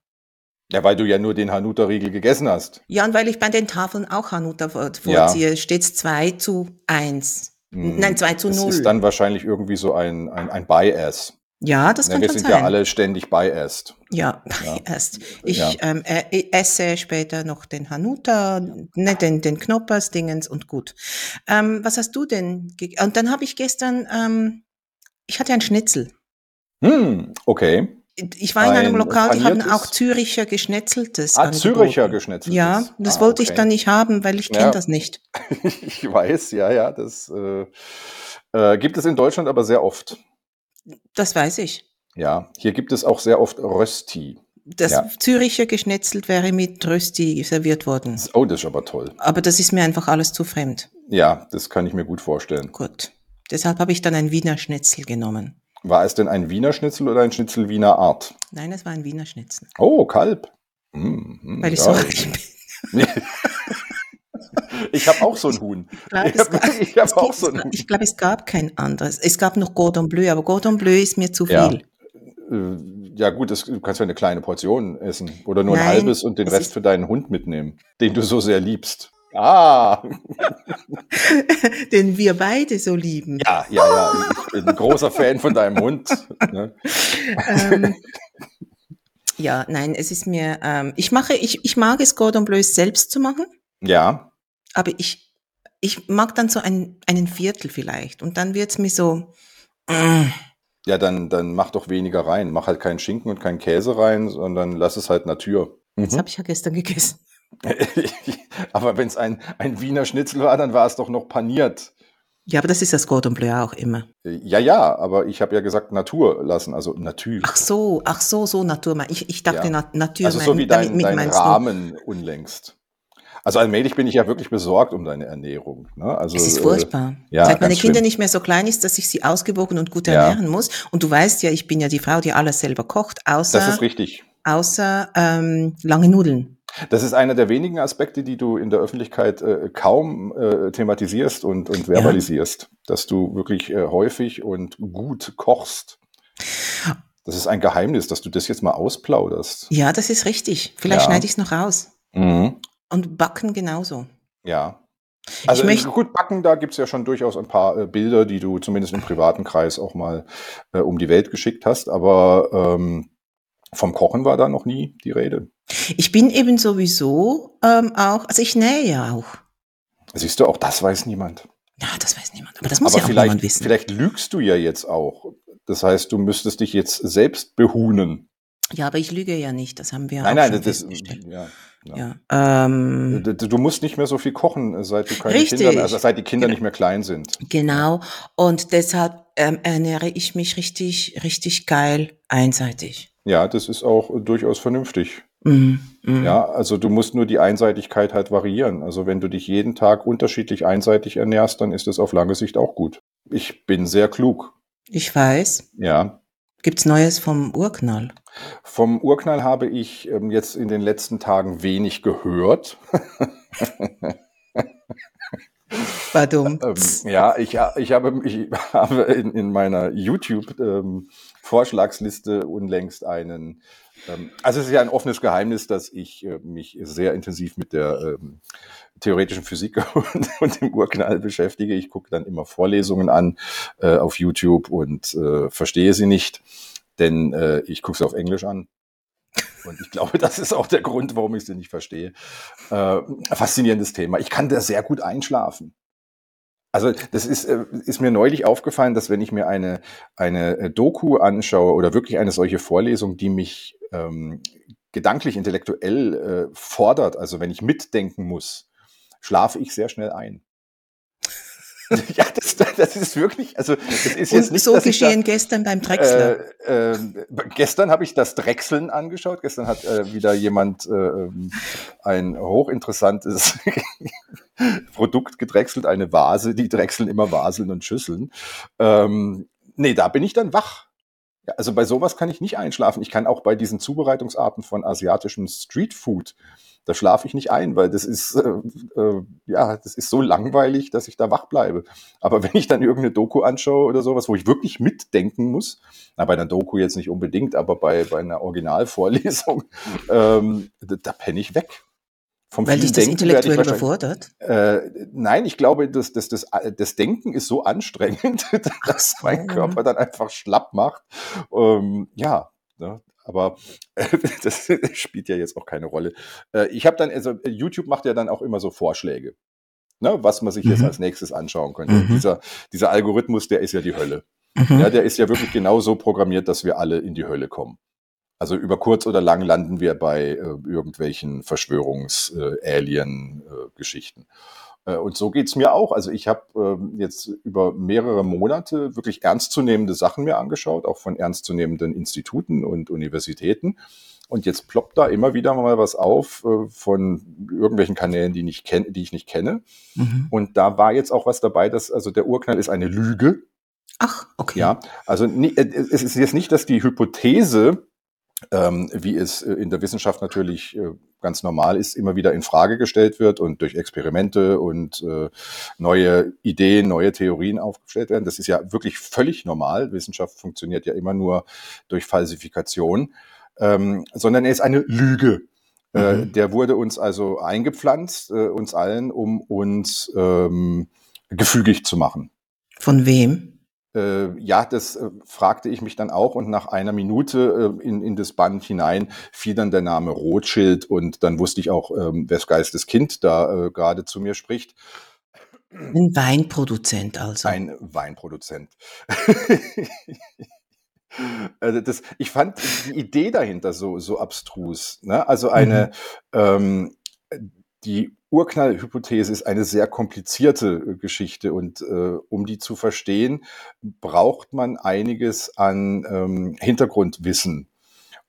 Ja, weil du ja nur den Hanuta-Riegel gegessen hast. Ja, und weil ich bei den Tafeln auch Hanuta vor- Ja. vorziehe, steht's 2 zu 1. Hm, Nein, 2 zu Das 0. ist dann wahrscheinlich irgendwie so ein, ein, ein Bias. Ja, das Ja, kann wir schon sind sein. ja alle ständig biased. Ja, Ja. erst. Ich Ja. ähm, äh, esse später noch den Hanuta, ne, den, den Knoppers-Dingens und gut. Ähm, was hast du denn? Und dann habe ich gestern, ähm, ich hatte ein Schnitzel. Hm, okay. Ich war in einem Ein Lokal, die haben auch Züricher Geschnetzeltes. Ah, Züricher angeboten. geschnetzeltes. Ja, das Ah, wollte ich okay. dann nicht haben, weil ich kenne Ja. das nicht. [LAUGHS] Ich weiß, ja, ja, das äh, äh, gibt es in Deutschland aber sehr oft. Das weiß ich. Ja, hier gibt es auch sehr oft Rösti. Das Ja. Züricher geschnetzelt wäre mit Rösti serviert worden. Oh, das ist aber toll. Aber das ist mir einfach alles zu fremd. Ja, das kann ich mir gut vorstellen. Gut. Deshalb habe ich dann ein Wiener Schnitzel genommen. War es denn ein Wiener Schnitzel oder ein Schnitzel Wiener Art? Nein, es war ein Wiener Schnitzel. Oh, Kalb. Hm, hm, Weil ich ja. so reich bin. [LAUGHS] Ich habe auch so ein Huhn. Ich glaube, Ich es, habe gab- [LAUGHS] ich hab es, auch gibt- so ein Huhn. ich glaube, es gab kein anderes. Es gab noch Cordon Bleu, aber Cordon Bleu ist mir zu Ja. viel. Äh, Ja gut, das, du kannst ja eine kleine Portion essen oder nur ein Nein, halbes und den es Rest für deinen Hund mitnehmen, den du so sehr liebst. Ah, [LAUGHS] Den wir beide so lieben. ja, ja, ja. Ich bin ein großer Fan von deinem Hund. Ne? ähm, ja, nein, es ist mir, ähm, ich mache, ich, ich mag es, Cordon Bleu selbst zu machen, Ja, aber ich, ich mag dann so ein, einen Viertel vielleicht und dann wird's mir so, mm, ja, dann, dann mach doch weniger rein. Mach halt keinen Schinken und keinen Käse rein, sondern lass es halt Natur. das Mhm. habe ich ja gestern gegessen. [LAUGHS] Aber wenn es ein, ein Wiener Schnitzel war, dann war es doch noch paniert. Ja, aber das ist das Cordon Bleu auch immer. Ja, ja, aber ich habe ja gesagt Natur lassen, also Natur. Ach so, ach so, so Natur. Ich, ich dachte Ja. Na Natur. Also so mein- wie damit dein, mit dein Rahmen unlängst. Also allmählich bin ich ja wirklich besorgt um deine Ernährung. Ne? Also, Es ist äh, furchtbar. ja, Seit meine Kinder schlimm. nicht mehr so klein ist, dass ich sie ausgewogen und gut Ja. ernähren muss. Und du weißt ja, ich bin ja die Frau, die alles selber kocht, außer Das ist richtig. außer ähm, lange Nudeln. Das ist einer der wenigen Aspekte, die du in der Öffentlichkeit äh, kaum äh, thematisierst und, und verbalisierst, dass du wirklich äh, häufig und gut kochst. Das ist ein Geheimnis, dass du das jetzt mal ausplauderst. Ja, das ist richtig. Vielleicht Ja. schneide ich es noch raus. Mhm. Und backen genauso. Ja. Also ich gut, Backen, da gibt's ja schon durchaus ein paar äh, Bilder, die du zumindest im privaten Kreis auch mal äh, um die Welt geschickt hast, aber ähm, vom Kochen war da noch nie die Rede. ich bin eben sowieso ähm, auch, also ich nähe ja auch. Siehst du, auch das weiß niemand. Ja, das weiß niemand. Aber das muss aber ja auch vielleicht, niemand wissen. vielleicht lügst du ja jetzt auch. Das heißt, du müsstest dich jetzt selbst behuhnen. Ja, aber ich lüge ja nicht. Das haben wir nein, auch nein, schon das ist, festgestellt. ja, ja. Ja. Ähm, Du, du musst nicht mehr so viel kochen, seit du keine Richtig. Kinder also seit die Kinder Genau. nicht mehr klein sind. Genau. Und deshalb ähm, ernähre ich mich richtig, richtig geil einseitig. Ja, das ist auch durchaus vernünftig. Mm, mm. Ja, also du musst nur die Einseitigkeit halt variieren. Also wenn du dich jeden Tag unterschiedlich einseitig ernährst, dann ist das auf lange Sicht auch gut. Ich bin sehr klug. Ich weiß. Ja. Gibt's Neues vom Urknall? Vom Urknall habe ich ähm, jetzt in den letzten Tagen wenig gehört. Badum. [LAUGHS] Ähm, ja, ich, ich habe, ich habe in, in meiner YouTube-Vorschlagsliste unlängst einen, ähm, also es ist ja ein offenes Geheimnis, dass ich äh, mich sehr intensiv mit der ähm, theoretischen Physik [LAUGHS] und, und dem Urknall beschäftige. Ich gucke dann immer Vorlesungen an äh, auf YouTube und äh, verstehe sie nicht, denn ich gucke sie auf Englisch an. Und ich glaube, [LAUGHS] das ist auch der Grund, warum ich sie nicht verstehe. Faszinierendes Thema. Ich kann da sehr gut einschlafen. Also das ist, ist mir neulich aufgefallen, dass wenn ich mir eine, eine Doku anschaue oder wirklich eine solche Vorlesung, die mich ähm, gedanklich, intellektuell äh, fordert, also wenn ich mitdenken muss, schlafe ich sehr schnell ein. [LAUGHS] ja, das, das ist wirklich, also das ist jetzt Und nicht, so ich da- geschehen gestern beim Drechsler. äh, äh, gestern habe ich das Drechseln angeschaut. Gestern hat äh, wieder jemand äh, ähm, ein hochinteressantes [LAUGHS] Produkt gedrechselt, eine Vase. Die drechseln immer Vaseln und Schüsseln. Ähm, nee, da bin ich dann wach. Ja, also bei sowas kann ich nicht einschlafen. Ich kann auch bei diesen Zubereitungsarten von asiatischem Streetfood, da schlafe ich nicht ein, weil das ist, äh, äh, ja, das ist so langweilig, dass ich da wach bleibe. Aber [LAUGHS] wenn ich dann irgendeine Doku anschaue oder sowas, wo ich wirklich mitdenken muss, na, bei einer Doku jetzt nicht unbedingt, aber bei, bei einer Originalvorlesung, [LAUGHS] ähm, da, da penne ich weg. Vom Weil dich das Denken intellektuell überfordert. äh, nein, ich glaube, das, das, das, das Denken ist so anstrengend, [LAUGHS] dass mein Körper dann einfach schlapp macht. Ähm, ja, ne? aber äh, [LAUGHS] das spielt ja jetzt auch keine Rolle. Äh, ich habe dann, also YouTube macht ja dann auch immer so Vorschläge, ne, was man sich jetzt Mhm. als nächstes anschauen könnte. Mhm. Dieser, dieser Algorithmus, der ist ja die Hölle. Mhm. Ja, der ist ja wirklich genau so programmiert, dass wir alle in die Hölle kommen. Also über kurz oder lang landen wir bei äh, irgendwelchen Verschwörungs-Alien-Geschichten. Äh, und so geht's mir auch. Also ich habe ähm, jetzt über mehrere Monate wirklich ernstzunehmende Sachen mir angeschaut, auch von ernstzunehmenden Instituten und Universitäten. Und jetzt ploppt da immer wieder mal was auf äh, von irgendwelchen Kanälen, die, nicht kenn die ich nicht kenne. Mhm. Und da war jetzt auch was dabei, dass also der Urknall ist eine Lüge. Ach, okay. Ja, also äh, es ist jetzt nicht, dass die Hypothese, ähm, wie es äh, in der Wissenschaft natürlich äh, ganz normal ist, immer wieder in Frage gestellt wird und durch Experimente und äh, neue Ideen, neue Theorien aufgestellt werden. Das ist ja wirklich völlig normal. Wissenschaft funktioniert ja immer nur durch Falsifikation, ähm, sondern er ist eine Lüge. Äh, Mhm. der wurde uns also eingepflanzt, äh, uns allen, um uns ähm, gefügig zu machen. Von wem? Äh, ja, das äh, fragte ich mich dann auch und nach einer Minute äh, in, in das Band hinein fiel dann der Name Rothschild und dann wusste ich auch, ähm, wes Geistes Kind da äh, gerade zu mir spricht. Ein Weinproduzent also. Ein Weinproduzent. [LAUGHS] Also das, ich fand die Idee dahinter so, so abstrus. Ne? Also eine, ähm, die Urknallhypothese ist eine sehr komplizierte äh, Geschichte und äh, um die zu verstehen, braucht man einiges an ähm, Hintergrundwissen.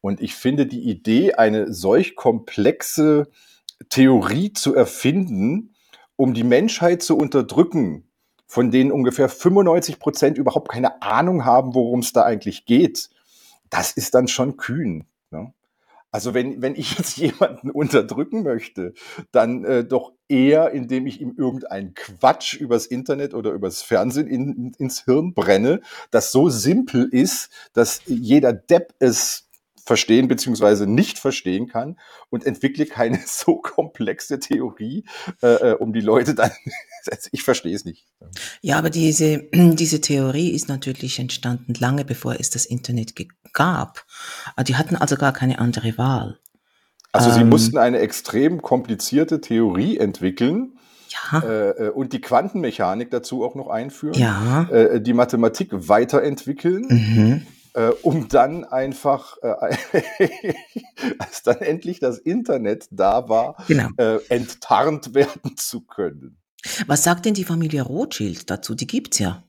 Und ich finde die Idee, eine solch komplexe Theorie zu erfinden, um die Menschheit zu unterdrücken, von denen ungefähr 95 Prozent überhaupt keine Ahnung haben, worum es da eigentlich geht, das ist dann schon kühn. Ne? Also wenn, wenn ich jetzt [LAUGHS] jemanden unterdrücken möchte, dann äh, doch eher, indem ich ihm irgendeinen Quatsch übers Internet oder übers Fernsehen in, in, ins Hirn brenne, das so simpel ist, dass jeder Depp es verstehen beziehungsweise nicht verstehen kann und entwickle keine [LAUGHS] so komplexe Theorie, äh, äh um die Leute dann, [LAUGHS] ich verstehe es nicht. Ja, aber diese, [CLEARS THROAT] diese Theorie ist natürlich entstanden lange bevor es das Internet gab. Ah, die hatten also gar keine andere Wahl. Also sie ähm, mussten eine extrem komplizierte Theorie entwickeln, ja. Äh, äh, und die Quantenmechanik dazu auch noch einführen, ja. äh, die Mathematik weiterentwickeln, mhm äh, um dann einfach, äh, [LAUGHS] als dann endlich das Internet da war, genau. äh, enttarnt werden zu können. Was sagt denn die Familie Rothschild dazu? Die gibt's ja.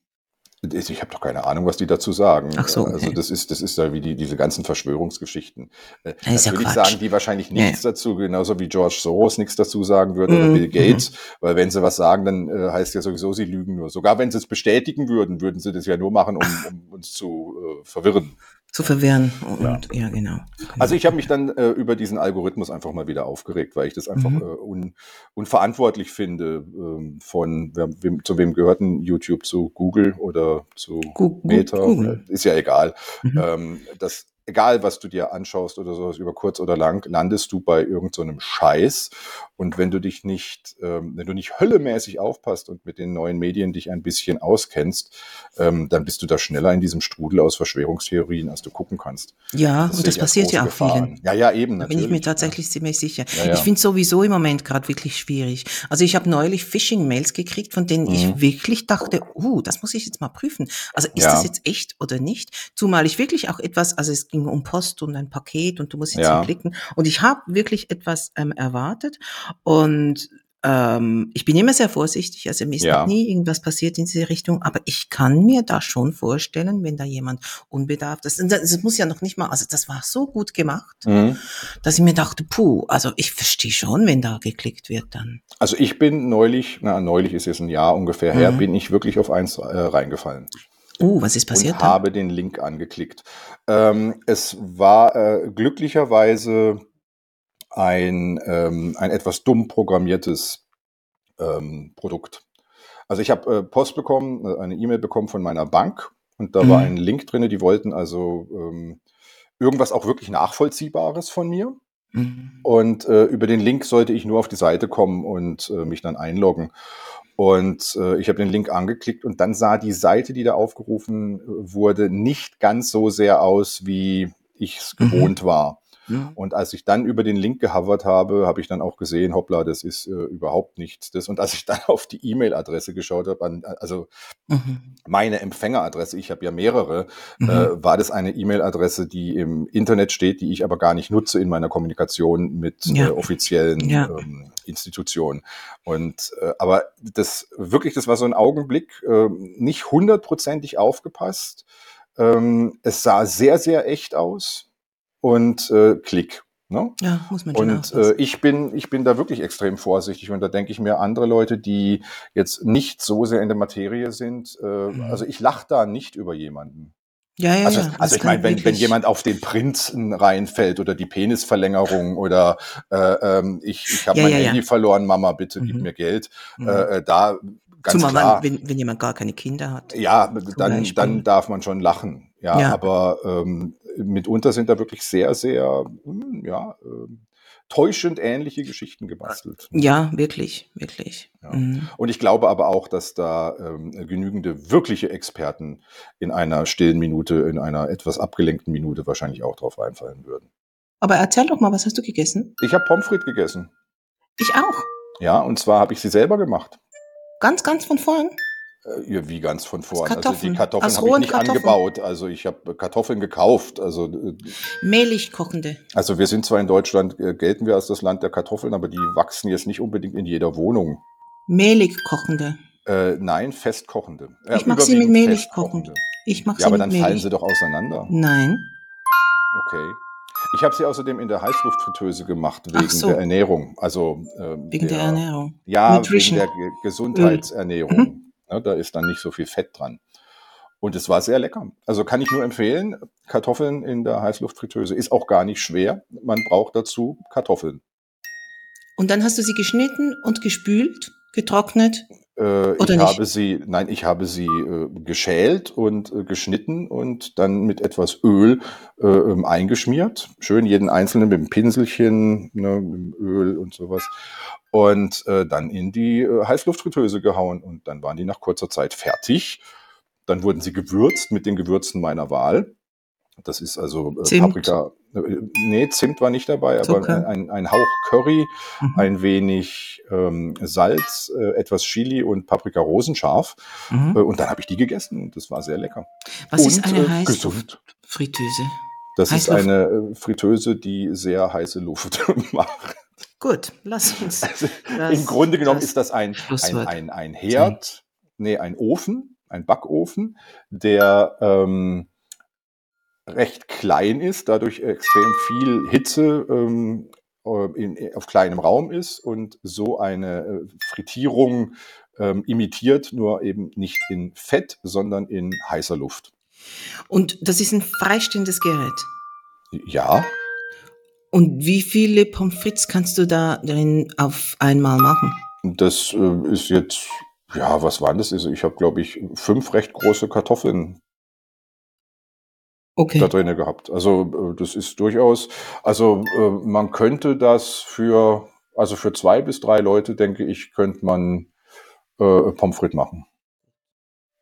Ich habe doch keine Ahnung, was die dazu sagen. Ach so, also okay. Also das ist, das ist ja wie die, diese ganzen Verschwörungsgeschichten. Äh, das ist Natürlich ja sagen die wahrscheinlich nichts ja. dazu, genauso wie George Soros nichts dazu sagen würde oder mhm. Bill Gates, weil wenn sie was sagen, dann äh, heißt ja sowieso, sie lügen nur. Sogar wenn sie es bestätigen würden, würden sie das ja nur machen, um, um uns zu äh, verwirren zu verwirren. Und, ja. ja, genau. Also ich habe mich dann äh, über diesen Algorithmus einfach mal wieder aufgeregt, weil ich das einfach mhm. äh, un, unverantwortlich finde. Ähm, von wem, zu wem gehörten YouTube zu Google oder zu Google, Meta? Google. Ist ja egal. Mhm. Ähm, das egal was du dir anschaust oder sowas, über kurz oder lang, landest du bei irgendeinem so Scheiß. Und wenn du dich nicht, ähm, wenn du nicht höllemäßig aufpasst und mit den neuen Medien dich ein bisschen auskennst, ähm, dann bist du da schneller in diesem Strudel aus Verschwörungstheorien, als du gucken kannst. Ja, das und das passiert ja auch vielen. Ja, ja, eben. Da bin ich mir tatsächlich ja. ziemlich sicher. Ja, ja. Ich finde sowieso im Moment gerade wirklich schwierig. Also ich habe neulich Phishing-Mails gekriegt, von denen mhm. ich wirklich dachte, uh, das muss ich jetzt mal prüfen. Also ist das jetzt echt oder nicht? Zumal ich wirklich auch etwas, also es ging um Post und ein Paket und du musst jetzt klicken. Und ich habe wirklich etwas ähm, erwartet und ähm, ich bin immer sehr vorsichtig, also mir ist ja. noch nie irgendwas passiert in diese Richtung, aber ich kann mir da schon vorstellen, wenn da jemand unbedarft ist, das, das muss ja noch nicht mal, also das war so gut gemacht, mhm. dass ich mir dachte, puh, also ich verstehe schon, wenn da geklickt wird dann. Also ich bin neulich, na neulich ist jetzt ein Jahr ungefähr her, mhm. bin ich wirklich auf eins äh, reingefallen. Oh, was ist passiert? Da? habe den Link angeklickt. Ähm, es war äh, glücklicherweise ein, ähm, ein etwas dumm programmiertes ähm, Produkt. Also ich habe äh, Post bekommen, äh, eine E-Mail bekommen von meiner Bank und da mhm. war ein Link drin, die wollten also ähm, irgendwas auch wirklich Nachvollziehbares von mir. Mhm. Und äh, über den Link sollte ich nur auf die Seite kommen und äh, mich dann einloggen. Und äh, ich habe den Link angeklickt und dann sah die Seite, die da aufgerufen äh, wurde, nicht ganz so sehr aus, wie ich es mhm. gewohnt war. Ja. Und als ich dann über den Link gehovert habe, habe ich dann auch gesehen, hoppla, das ist äh, überhaupt nichts. Das. Und als ich dann [LAUGHS] auf die E-Mail-Adresse geschaut habe, also mhm. meine Empfängeradresse, ich habe ja mehrere, mhm. äh, war das eine E-Mail-Adresse, die im Internet steht, die ich aber gar nicht nutze in meiner Kommunikation mit ja. äh, offiziellen ja. ähm, Institutionen. Und äh, aber das wirklich, das war so ein Augenblick, äh, nicht hundertprozentig aufgepasst. Ähm, es sah sehr, sehr echt aus und äh, Klick. Ne? Ja, muss man Und äh, ich bin, ich bin da wirklich extrem vorsichtig und da denke ich mir, andere Leute, die jetzt nicht so sehr in der Materie sind, äh, mhm. also ich lache da nicht über jemanden. Ja, ja, also, ja. Also ich meine, wenn, wenn jemand auf den Prinzen reinfällt oder die Penisverlängerung oder äh, ähm, ich, ich habe ja, mein ja, Handy ja. verloren, Mama, bitte mhm. gib mir Geld, mhm. äh, da ganz Zumal klar. Wenn, wenn jemand gar keine Kinder hat. Ja, dann, dann darf man schon lachen. Ja, ja. aber ähm, mitunter sind da wirklich sehr, sehr, hm, ja, äh, täuschend ähnliche Geschichten gebastelt. Ja, wirklich, wirklich. Ja. Mhm. Und ich glaube aber auch, dass da ähm, genügende wirkliche Experten in einer stillen Minute, in einer etwas abgelenkten Minute wahrscheinlich auch drauf reinfallen würden. Aber erzähl doch mal, was hast du gegessen? Ich habe Pommes frites gegessen. Ich auch. Ja, und zwar habe ich sie selber gemacht. Ganz, ganz von vorn? Äh, ja, wie ganz von vorn. Also die Kartoffeln habe ich nicht Kartoffeln. angebaut. Also ich habe Kartoffeln gekauft. Also äh, mehlig kochende. Also wir sind zwar in Deutschland äh, gelten wir als das Land der Kartoffeln, aber die wachsen jetzt nicht unbedingt in jeder Wohnung. Mehlig kochende. Äh, nein, festkochende. Äh, ich mache sie mit mehlig kochend. Ich mache ja, sie aber mit dann mehlig. fallen sie doch auseinander. Nein. Okay. Ich habe sie außerdem in der Heißluftfritteuse gemacht wegen so. der Ernährung. Also ähm, wegen der, der, Ernährung. Ja, Nutrition. wegen der Gesundheitsernährung. Mhm. Ja, da ist dann nicht so viel Fett dran. Und es war sehr lecker. Also kann ich nur empfehlen. Kartoffeln in der Heißluftfritteuse. Ist auch gar nicht schwer. Man braucht dazu Kartoffeln. Und dann hast du sie geschnitten und gespült, getrocknet. Äh, Oder ich nicht? habe sie, nein, ich habe sie äh, geschält und äh, geschnitten und dann mit etwas Öl äh, ähm, eingeschmiert. Schön jeden einzelnen mit dem Pinselchen, ne, mit Öl und sowas. Und äh, dann in die äh, Heißluftfritteuse gehauen und dann waren die nach kurzer Zeit fertig. Dann wurden sie gewürzt mit den Gewürzen meiner Wahl. Das ist also. Paprika. Äh, nee, Zimt war nicht dabei, aber ein, ein Hauch Curry, Mhm. ein wenig ähm, Salz, äh, etwas Chili und Paprika rosenscharf. Mhm. Äh, und dann habe ich die gegessen und das war sehr lecker. Was und ist eine äh, Heißluftfritteuse? gesund. Das ist Heißluft- eine äh, Fritteuse, die sehr heiße Luft [LAUGHS] macht. Gut, lass uns. Also, Das- Im Grunde genommen das ist das ein, ein, ein, ein Herd, nee, ein Ofen, ein Backofen, der ähm, recht klein ist, dadurch extrem viel Hitze ähm, äh, in, auf kleinem Raum ist und so eine äh, Frittierung ähm, imitiert, nur eben nicht in Fett, sondern in heißer Luft. Und das ist ein freistehendes Gerät. Ja, Und wie viele Pommes frites kannst du da drin auf einmal machen? das äh, ist jetzt, ja, was waren das? Also ich habe, glaube ich, fünf recht große Kartoffeln Okay. da drinne gehabt. Also äh, das ist durchaus, also äh, man könnte das für, also für zwei bis drei Leute, denke ich, könnte man äh, Pommes frites machen.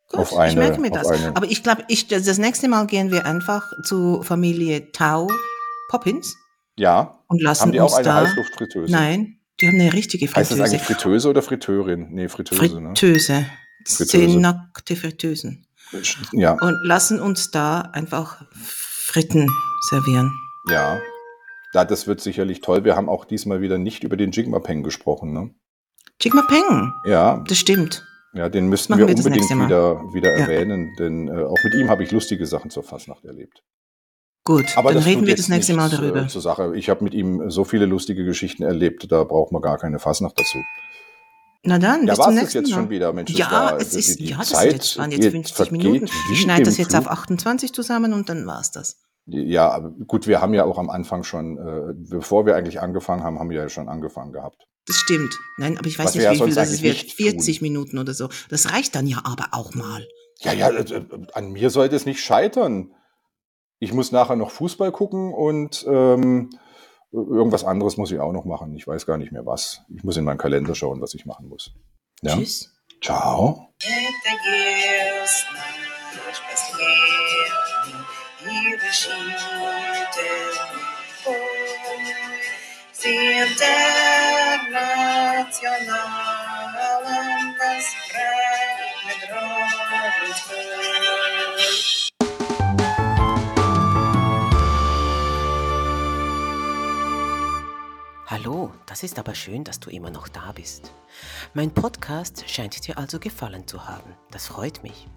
Gut, auf eine- ich merke mir das. eine- Aber ich glaube, ich, das nächste Mal gehen wir einfach zu Familie Tau Poppins Ja, und lassen haben die uns auch eine da. Heißluftfritteuse? Nein, die haben eine richtige Heißt das Fritteuse. eigentlich Fritteuse oder Fritteurin? Nee, Fritteuse, ne? Fritteuse. Das Fritteuse. sind nackte Fritteusen. Ja, Und lassen uns da einfach Fritten servieren. ja. Ja, das wird sicherlich toll. Wir haben auch diesmal wieder nicht über den Jigma-Peng gesprochen, ne? Jigma Peng, Ja, das stimmt. ja, den müssten wir wir unbedingt wieder, wieder Ja. erwähnen, denn äh, auch mit ihm habe ich lustige Sachen zur Fastnacht erlebt. Gut, Aber dann reden wir das nächste Mal nichts, darüber. Äh, zur Sache. Ich habe mit ihm so viele lustige Geschichten erlebt, da braucht man gar keine Fasnacht dazu. Na dann, Ja, bis war zum es nächsten jetzt Mal. schon wieder, Mensch. das Ja, war, es ist, die ja, das Zeit jetzt, waren jetzt geht- 50 vergeht Minuten. Ich schneide das jetzt auf Flug. 28 zusammen und dann war's das. Ja, aber gut, wir haben ja auch am Anfang schon, äh, bevor wir eigentlich angefangen haben, haben wir ja schon angefangen gehabt. Das stimmt. Nein, aber ich weiß Was nicht, wie viel das ist. eigentlich Wird nicht 40 tun. Minuten oder so. Das reicht dann ja aber auch mal. Ja, ja, äh, äh, an mir sollte es nicht scheitern. Ich muss nachher noch Fußball gucken und ähm, irgendwas anderes muss ich auch noch machen. Ich weiß gar nicht mehr was. Ich muss in meinen Kalender schauen, was ich machen muss. Ja? Tschüss. Ciao. internationalen Sprachen mit Rohrrüstung. Hallo, das ist aber schön, dass du immer noch da bist. Mein Podcast scheint dir also gefallen zu haben. Das freut mich.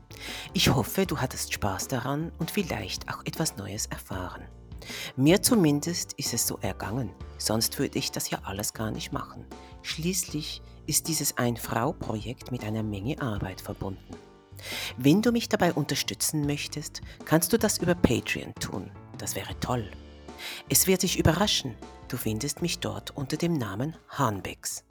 Ich hoffe, du hattest Spaß daran und vielleicht auch etwas Neues erfahren. Mir zumindest ist es so ergangen, sonst würde ich das ja alles gar nicht machen. Schließlich ist dieses Ein-Frau-Projekt mit einer Menge Arbeit verbunden. Wenn du mich dabei unterstützen möchtest, kannst du das über Patreon tun. Das wäre toll. Es wird dich überraschen, du findest mich dort unter dem Namen Hanbex.